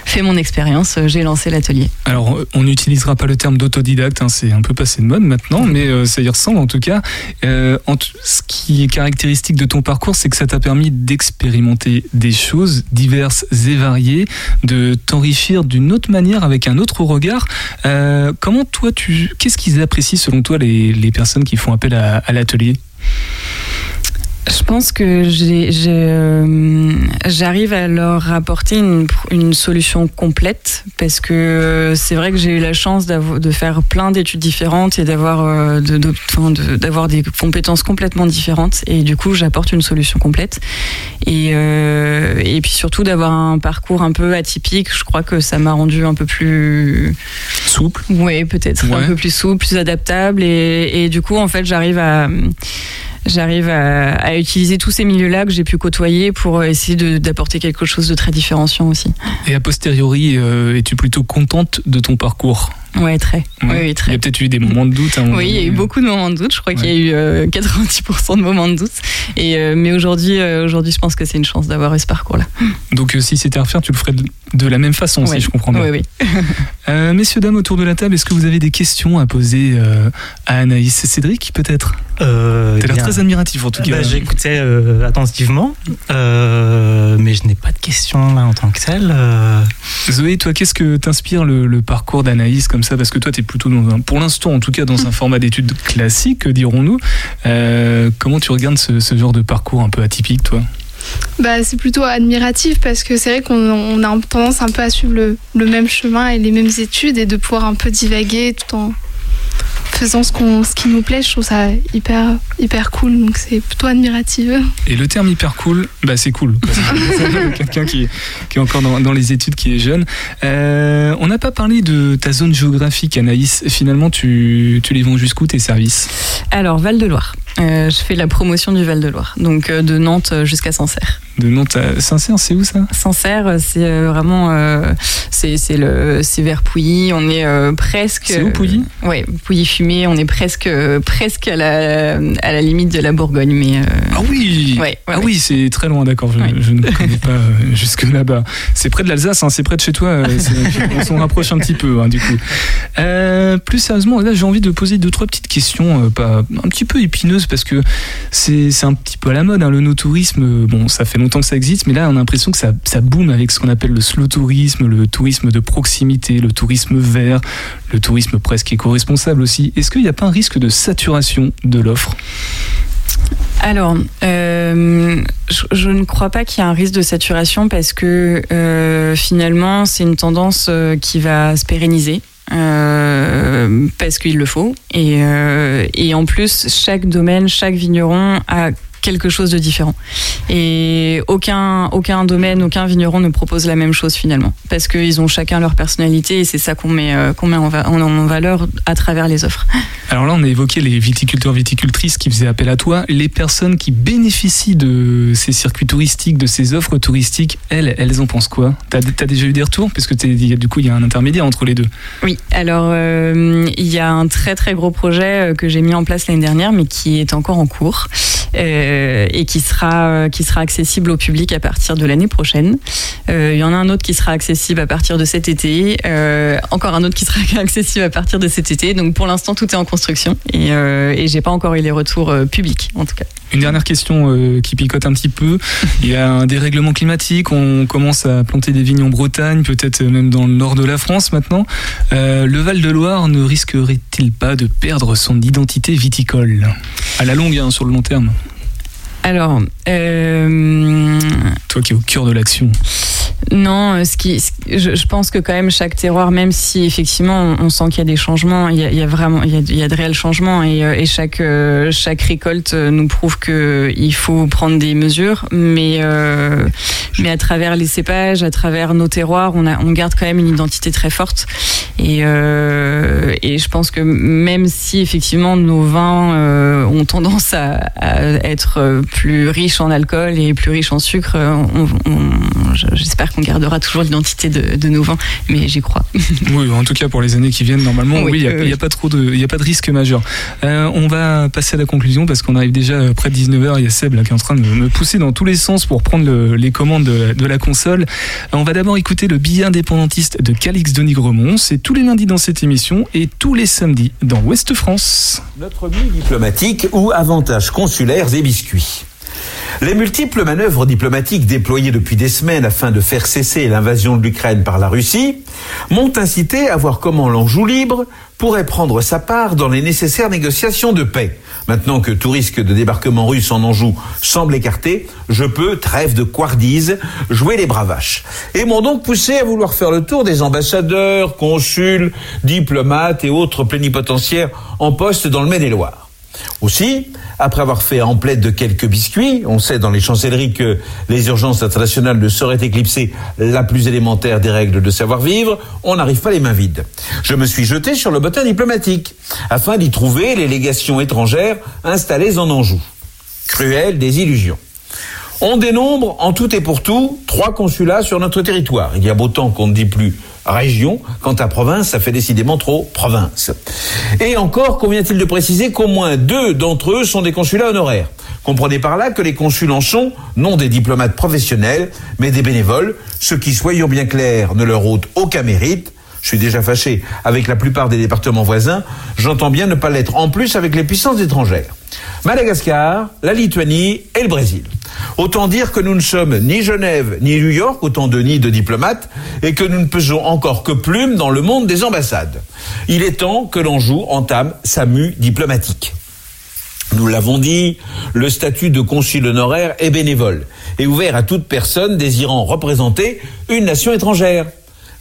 fait mon expérience, euh, j'ai lancé l'atelier. Alors, on n'utilisera pas le terme d'autodidacte, hein, c'est un peu passé de mode maintenant, mais euh, ça y ressemble en tout cas. Ce qui est caractéristique de ton parcours, c'est que ça t'a permis d'expérimenter des choses diverses et variées, de t'enrichir d'une autre manière, avec un autre regard. Comment toi, qu'est-ce qu'ils apprécient selon toi les, personnes qui font appel à l'atelier? Je pense que euh, j'arrive à leur apporter une, une solution complète parce que euh, c'est vrai que j'ai eu la chance de faire plein d'études différentes et d'avoir euh, de- de- enfin, de- d'avoir des compétences complètement différentes et du coup j'apporte une solution complète et, euh, et puis surtout d'avoir un parcours un peu atypique je crois que ça m'a rendu un peu plus souple oui peut-être Ouais. un peu plus souple plus adaptable et, et du coup en fait j'arrive à j'arrive à, utiliser tous ces milieux-là que j'ai pu côtoyer pour essayer d'apporter quelque chose de très différenciant aussi. Et a posteriori, euh, es-tu plutôt contente de ton parcours? Ouais, très. Oui, Ouais. oui, très. Il y a peut-être eu des moments de doute. moment Oui, il y a eu donné. beaucoup de moments de doute. Je crois qu'il y a eu euh, 90% de moments de doute. Et, euh, mais aujourd'hui, euh, aujourd'hui, je pense que c'est une chance d'avoir eu ce parcours-là. Donc euh, si c'était à refaire, tu le ferais de, de la même façon, Ouais. si je comprends bien. Oui, oui. Euh, messieurs, dames, autour de la table, est-ce que vous avez des questions à poser euh, à Anaïs et Cédric, peut-être? Euh, T'as l'air très admiratif, en tout cas. Bah, J'écoutais euh, attentivement, euh, mais je n'ai pas de questions là en tant que telle. euh. Zoé, toi, qu'est-ce que t'inspire le, le parcours d'Anaïs comme ça Parce que toi, t'es plutôt, dans un, pour l'instant, en tout cas, dans un format d'études classique, dirons-nous. Euh, comment tu regardes ce, ce genre de parcours un peu atypique, toi? Bah, c'est plutôt admiratif parce que c'est vrai qu'on on a tendance un peu à suivre le, le même chemin et les mêmes études et de pouvoir un peu divaguer tout en faisant ce, qu'on, ce qui nous plaît. Je trouve ça hyper, hyper cool, donc c'est plutôt admiratif. Et le terme hyper cool, bah c'est cool. Quelqu'un qui, qui est encore dans, dans les études, qui est jeune. Euh, on n'a pas parlé de ta zone géographique, Anaïs. Finalement, tu, tu les vends jusqu'où tes services? Alors, Val-de-Loire. Euh, je fais la promotion du Val-de-Loire. Donc, euh, de Nantes jusqu'à Sancerre. De Nantes à Sincère, c'est où ça? Sancerre, c'est euh, vraiment. euh, c'est c'est c'est vers Pouilly. On est euh, presque. C'est où, Pouilly? Oui, Pouilly-Fumé. On est presque, presque à, la, à la limite de la Bourgogne. Mais, Ah oui Ouais, ouais, Ah ouais. oui, c'est très loin, d'accord. Je, je ne connais pas jusque là-bas. C'est près de l'Alsace, hein, c'est près de chez toi. c'est- on s'en rapproche un petit peu, hein, du coup. Plus sérieusement, là, j'ai envie de poser deux, trois petites questions, pas, un petit peu épineuses parce que c'est un petit peu à la mode. hein, le no-tourisme, bon, ça fait longtemps que ça existe, mais là, on a l'impression que ça, ça boom avec ce qu'on appelle le slow tourisme, le tourisme de proximité, le tourisme vert, le tourisme presque éco-responsable aussi. Est-ce qu'il n'y a pas un risque de saturation de l'offre? Alors, euh, je, je ne crois pas qu'il y ait un risque de saturation parce que euh, finalement, c'est une tendance euh, qui va se pérenniser. Euh, parce qu'il le faut. Et, euh, et en plus chaque domaine chaque vigneron a quelque chose de différent. Et aucun aucun domaine aucun vigneron ne propose la même chose finalement. Parce qu'ils ont chacun leur personnalité et c'est ça qu'on met euh, qu'on met en, va- en- en valeur à travers les offres. Alors là, on a évoqué les viticulteurs, viticultrices qui faisaient appel à toi. Les personnes qui bénéficient de ces circuits touristiques, de ces offres touristiques, elles, elles en pensent quoi? T'as as déjà eu des retours? Parce que y a- du coup, il y a un intermédiaire entre les deux. Oui, alors euh, il y a un très très gros projet euh, que j'ai mis en place l'année dernière, mais qui est encore en cours. Euh, et qui sera euh, qui sera accessible au public à partir de l'année prochaine. Euh, il y en a un autre qui sera accessible à partir de cet été, euh, encore un autre qui sera accessible à partir de cet été. Donc pour l'instant tout est en construction et, euh, et j'ai pas encore eu les retours euh, publics en tout cas. Une dernière question euh, qui picote un petit peu. Il y a un dérèglement climatique. On commence à planter des vignes en Bretagne, peut-être même dans le nord de la France maintenant. Euh, le Val-de-Loire ne risquerait-il pas de perdre son identité viticole? À la longue, hein, sur le long terme. Alors, euh, Toi qui es au cœur de l'action. Non, euh, ce qui, je, pense que quand même chaque terroir, même si effectivement on, sent qu'il y a des changements, il y a, vraiment, il y a, de réels changements et, euh, chaque euh, chaque récolte nous prouve que il faut prendre des mesures, mais mais à travers les cépages, à travers nos terroirs, on a on garde quand même une identité très forte. Et et je pense que même si effectivement nos vins ont tendance à, être plus riches en alcool et plus riches en sucre, euh, on- on- je- j'espère qu'on gardera toujours l'identité de, de nos vins, mais j'y crois. Oui, en tout cas pour les années qui viennent, normalement, Oui, oui, il n'y a, oui, il y a pas trop de, il y a pas de risque majeur. Euh, on va passer à la conclusion parce qu'on arrive déjà près de 19h. Il y a Seb là qui est en train de me, pousser dans tous les sens pour prendre le- les commandes de, de la console. On va d'abord écouter le billet indépendantiste de Calix de Nigremont. C'est tous les lundis dans cette émission et tous les samedis dans Ouest France. Notre nuit diplomatique ou avantages consulaires et biscuits. Les multiples manœuvres diplomatiques déployées depuis des semaines afin de faire cesser l'invasion de l'Ukraine par la Russie m'ont incité à voir comment l'Anjou libre pourrait prendre sa part dans les nécessaires négociations de paix. Maintenant que tout risque de débarquement russe en Anjou semble écarté, je peux, trêve de couardise, jouer les bravaches. Et m'ont donc poussé à vouloir faire le tour des ambassadeurs, consuls, diplomates et autres plénipotentiaires en poste dans le Maine-et-Loire. Aussi, après avoir fait en plaide de quelques biscuits, on sait dans les chancelleries que les urgences internationales ne sauraient éclipser la plus élémentaire des règles de savoir-vivre, on n'arrive pas les mains vides. Je me suis jeté sur le bottin diplomatique, afin d'y trouver les légations étrangères installées en Anjou. Cruelle désillusion. On dénombre en tout et pour tout trois consulats sur notre territoire. Il y a beau temps qu'on ne dit plus région, quant à province, ça fait décidément trop province. Et encore, convient-il de préciser qu'au moins deux d'entre eux sont des consulats honoraires. Comprenez par là que les consuls en sont non des diplomates professionnels, mais des bénévoles, ce qui, soyons bien clairs, ne leur ôte aucun mérite. Je suis déjà fâché avec la plupart des départements voisins, j'entends bien ne pas l'être en plus avec les puissances étrangères. Madagascar, la Lituanie et le Brésil. Autant dire que nous ne sommes ni Genève ni New York, autant de nids de diplomates, et que nous ne pesons encore que plume dans le monde des ambassades. Il est temps que l'Anjou entame sa mue diplomatique. Nous l'avons dit, le statut de consul honoraire est bénévole et ouvert à toute personne désirant représenter une nation étrangère.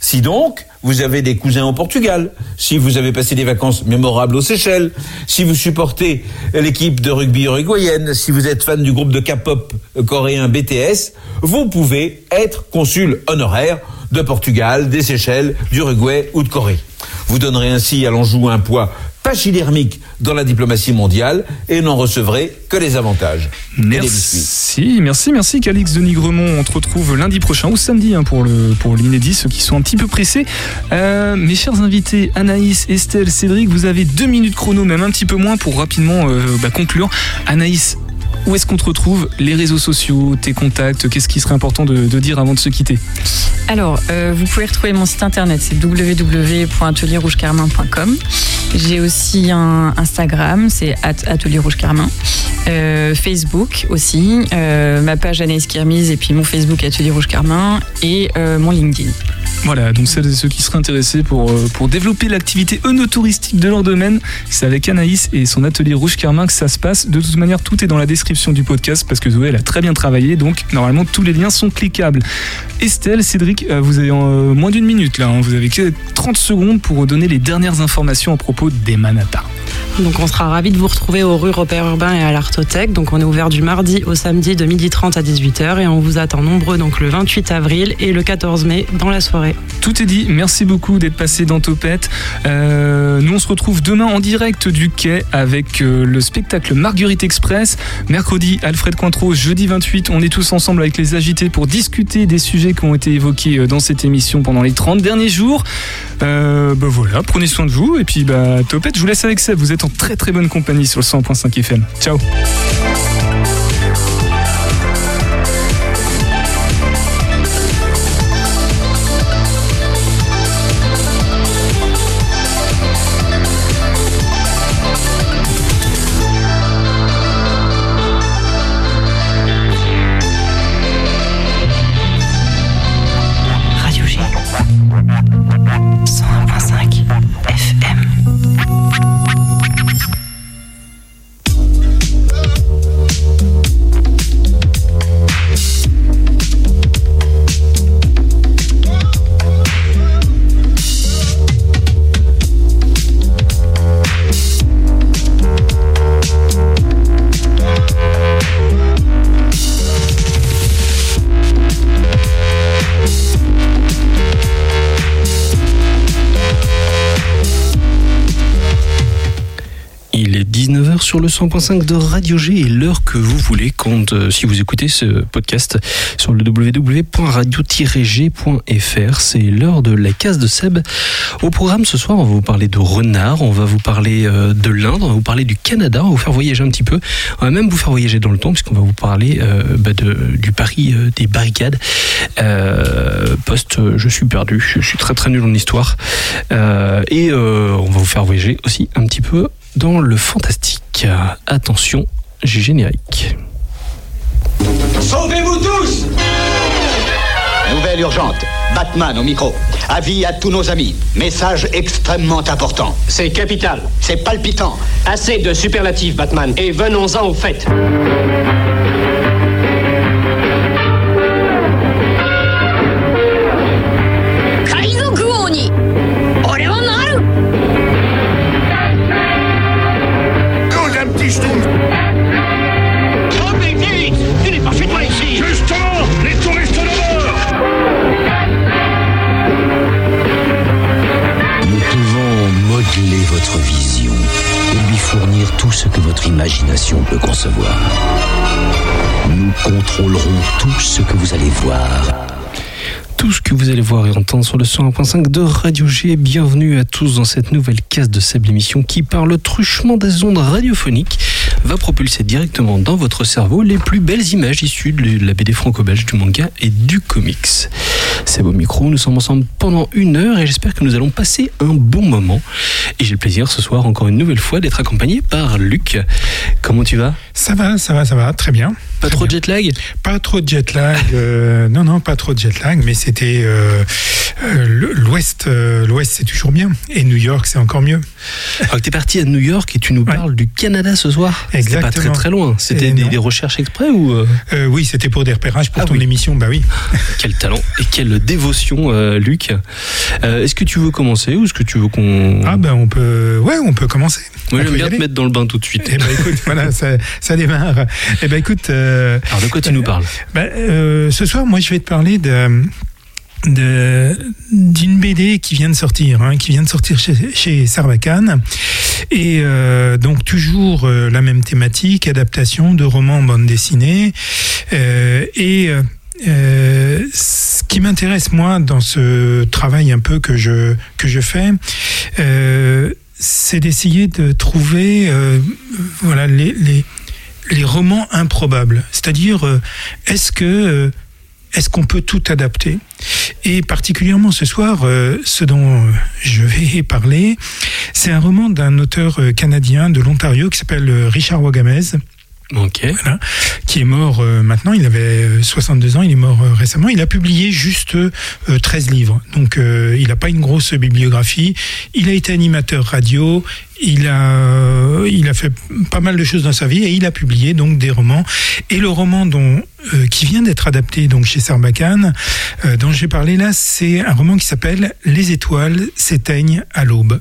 Si donc, vous avez des cousins au Portugal, si vous avez passé des vacances mémorables aux Seychelles, si vous supportez l'équipe de rugby uruguayenne, si vous êtes fan du groupe de K-pop coréen BTS, vous pouvez être consul honoraire de Portugal, des Seychelles, d'Uruguay ou de Corée. Vous donnerez ainsi à l'Anjou un poids pachydermique dans la diplomatie mondiale et n'en recevrez que les avantages. Et les biscuits. Merci, merci, merci Calix de Nigremont. On te retrouve lundi prochain ou samedi hein, pour le pour l'inédit, ceux qui sont un petit peu pressés. Euh, mes chers invités, Anaïs, Estelle, Cédric, vous avez deux minutes chrono, même un petit peu moins pour rapidement euh, bah, conclure. Anaïs, où est-ce qu'on te retrouve? Les réseaux sociaux, tes contacts, qu'est-ce qui serait important de, de dire avant de se quitter? Alors, euh, vous pouvez retrouver mon site internet, c'est www.atelierrougecarmin.com. J'ai aussi un Instagram, c'est at- Atelier Rouge Carmin. Euh, Facebook aussi, euh, ma page Anaïs Kirmise et puis mon Facebook Atelier Rouge Carmin et euh, mon LinkedIn. Voilà, donc celles et ceux qui seraient intéressés pour, euh, pour développer l'activité œnotouristique de leur domaine, c'est avec Anaïs et son atelier Rouge Carmin que ça se passe. De toute manière, tout est dans la description du podcast parce que Zoé, elle a très bien travaillé, donc normalement tous les liens sont cliquables. Estelle, Cédric, euh, vous avez euh, moins d'une minute là, hein. vous avez que 30 secondes pour donner les dernières informations à propos des Manata. Donc on sera ravis de vous retrouver aux rues Repère Urbain et à l'Artothèque. Donc on est ouvert du mardi au samedi de 12h30 à 18h et on vous attend nombreux donc le 28 avril et le 14 mai dans la soirée. Tout est dit, merci beaucoup d'être passé dans Topette. Euh, nous on se retrouve demain en direct du quai avec euh, le spectacle Marguerite Express. Mercredi, Alfred Cointreau, jeudi 28, on est tous ensemble avec les agités pour discuter des sujets qui ont été évoqués euh, dans cette émission pendant les 30 derniers jours. Bah voilà, prenez soin de vous et puis bah Topette, je vous laisse avec Seb, vous êtes en très très bonne compagnie sur le 100.5 FM. Ciao sur le 100.5 de Radio G et l'heure que vous voulez quand, euh, si vous écoutez ce podcast sur le www.radio-g.fr. C'est l'heure de la case de Seb. Au programme ce soir, on va vous parler de renard, on va vous parler euh, de l'Inde, on va vous parler du Canada, on va vous faire voyager un petit peu. On va même vous faire voyager dans le temps puisqu'on va vous parler euh, bah, du Paris des barricades. Post, euh, je suis perdu, je suis très très nul en histoire. Et on va vous faire voyager aussi un petit peu dans le fantastique. Attention, j'ai générique. Sauvez-vous tous Nouvelle urgente. Batman au micro. Avis à tous nos amis. Message extrêmement important. C'est capital. C'est palpitant. Assez de superlatifs, Batman. Et venons-en au fait. Peut concevoir. Nous contrôlerons tout ce que vous allez voir. tout ce que vous allez voir et entendre sur le 101.5 de Radio G. Bienvenue à tous dans cette nouvelle case de Sable émission qui, par le truchement des ondes radiophoniques, va propulser directement dans votre cerveau les plus belles images issues de la BD franco-belge, du manga et du comics. C'est vos micros, nous sommes ensemble pendant une heure et j'espère que nous allons passer un bon moment. Et j'ai le plaisir ce soir, encore une nouvelle fois, d'être accompagné par Luc. Comment tu vas? Ça va, ça va, ça va, très bien. Pas trop de jet lag? Pas trop de jet lag. euh, non, non, pas trop de jet lag, mais c'était euh, euh, l'Ouest. L'Ouest, c'est toujours bien. Et New York, c'est encore mieux. Alors que t'es parti à New York et tu nous parles du Canada ce soir. C'était pas très très loin. C'était des, recherches exprès ou euh Euh, oui, c'était pour des repérages pour Ah ton oui. émission, bah oui. Quel talent et quelle dévotion, euh, Luc. Euh, est-ce que tu veux commencer ou est-ce que tu veux qu'on. Ah ben on peut, ouais, on peut commencer. Moi j'aime bien te mettre dans le bain tout de suite. Eh ben écoute, voilà, ça, ça démarre. Eh ben écoute. Alors de quoi tu nous parles? ben, Ce soir, moi, je vais te parler de de- d'une BD qui vient de sortir, hein, qui vient de sortir chez, chez Sarbacane. Et euh, donc toujours euh, la même thématique, adaptation de romans en bande dessinée. Euh, et ce qui m'intéresse moi dans ce travail un peu que je que je fais, c'est d'essayer de trouver voilà les, les romans improbables. C'est-à-dire, est-ce que est-ce qu'on peut tout adapter? Et particulièrement ce soir, euh, ce dont euh, je vais parler, c'est un roman d'un auteur euh, canadien de l'Ontario qui s'appelle Richard Wagamez. voilà, qui est mort euh, maintenant. Il avait euh, 62 ans, il est mort euh, récemment. Il a publié juste euh, 13 livres. Donc il n'a pas une grosse bibliographie. Il a été animateur radio. Il a, il a fait pas mal de choses dans sa vie et il a publié donc des romans. Et le roman dont, euh, qui vient d'être adapté donc chez Sarbacane, euh, dont j'ai parlé là, c'est un roman qui s'appelle Les étoiles s'éteignent à l'aube.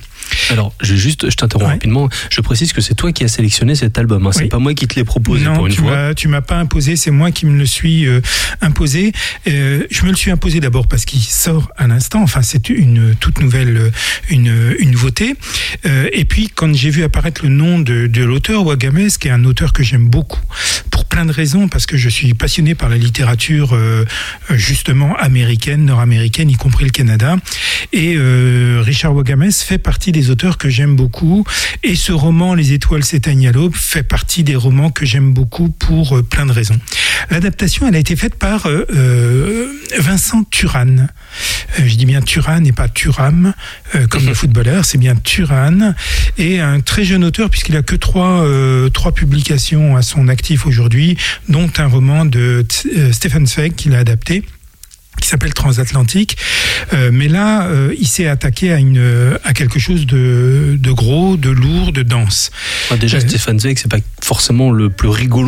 Alors, je juste, je t'interromps rapidement. Je précise que c'est toi qui as sélectionné cet album. Hein. C'est Oui. pas moi qui te l'ai proposé non, pour une tu fois. m'as- tu m'as pas imposé, c'est moi qui me le suis euh, imposé. Euh, je me le suis imposé d'abord parce qu'il sort à l'instant. Enfin, c'est une toute nouvelle, une, une nouveauté. Et puis, quand j'ai vu apparaître le nom de, de l'auteur, Wagames, qui est un auteur que j'aime beaucoup, pour plein de raisons, parce que je suis passionné par la littérature euh, justement américaine, nord-américaine, y compris le Canada. Et euh, Richard Wagames fait partie des auteurs que j'aime beaucoup. Et ce roman, Les étoiles s'éteignent à l'aube, fait partie des romans que j'aime beaucoup pour euh, plein de raisons. L'adaptation, elle a été faite par Vincent Turan. Je dis bien Turan et pas Turam, comme le footballeur, c'est bien Turan. Et un très jeune auteur, puisqu'il a que trois, trois publications à son actif aujourd'hui, dont un roman de euh, Stephen Zweig qu'il a adapté qui s'appelle Transatlantique. Euh, mais là, euh, il s'est attaqué à, une, à quelque chose de, de gros, de lourd, de dense. Ah, déjà, Stéphane Zweig, c'est pas forcément le plus rigolo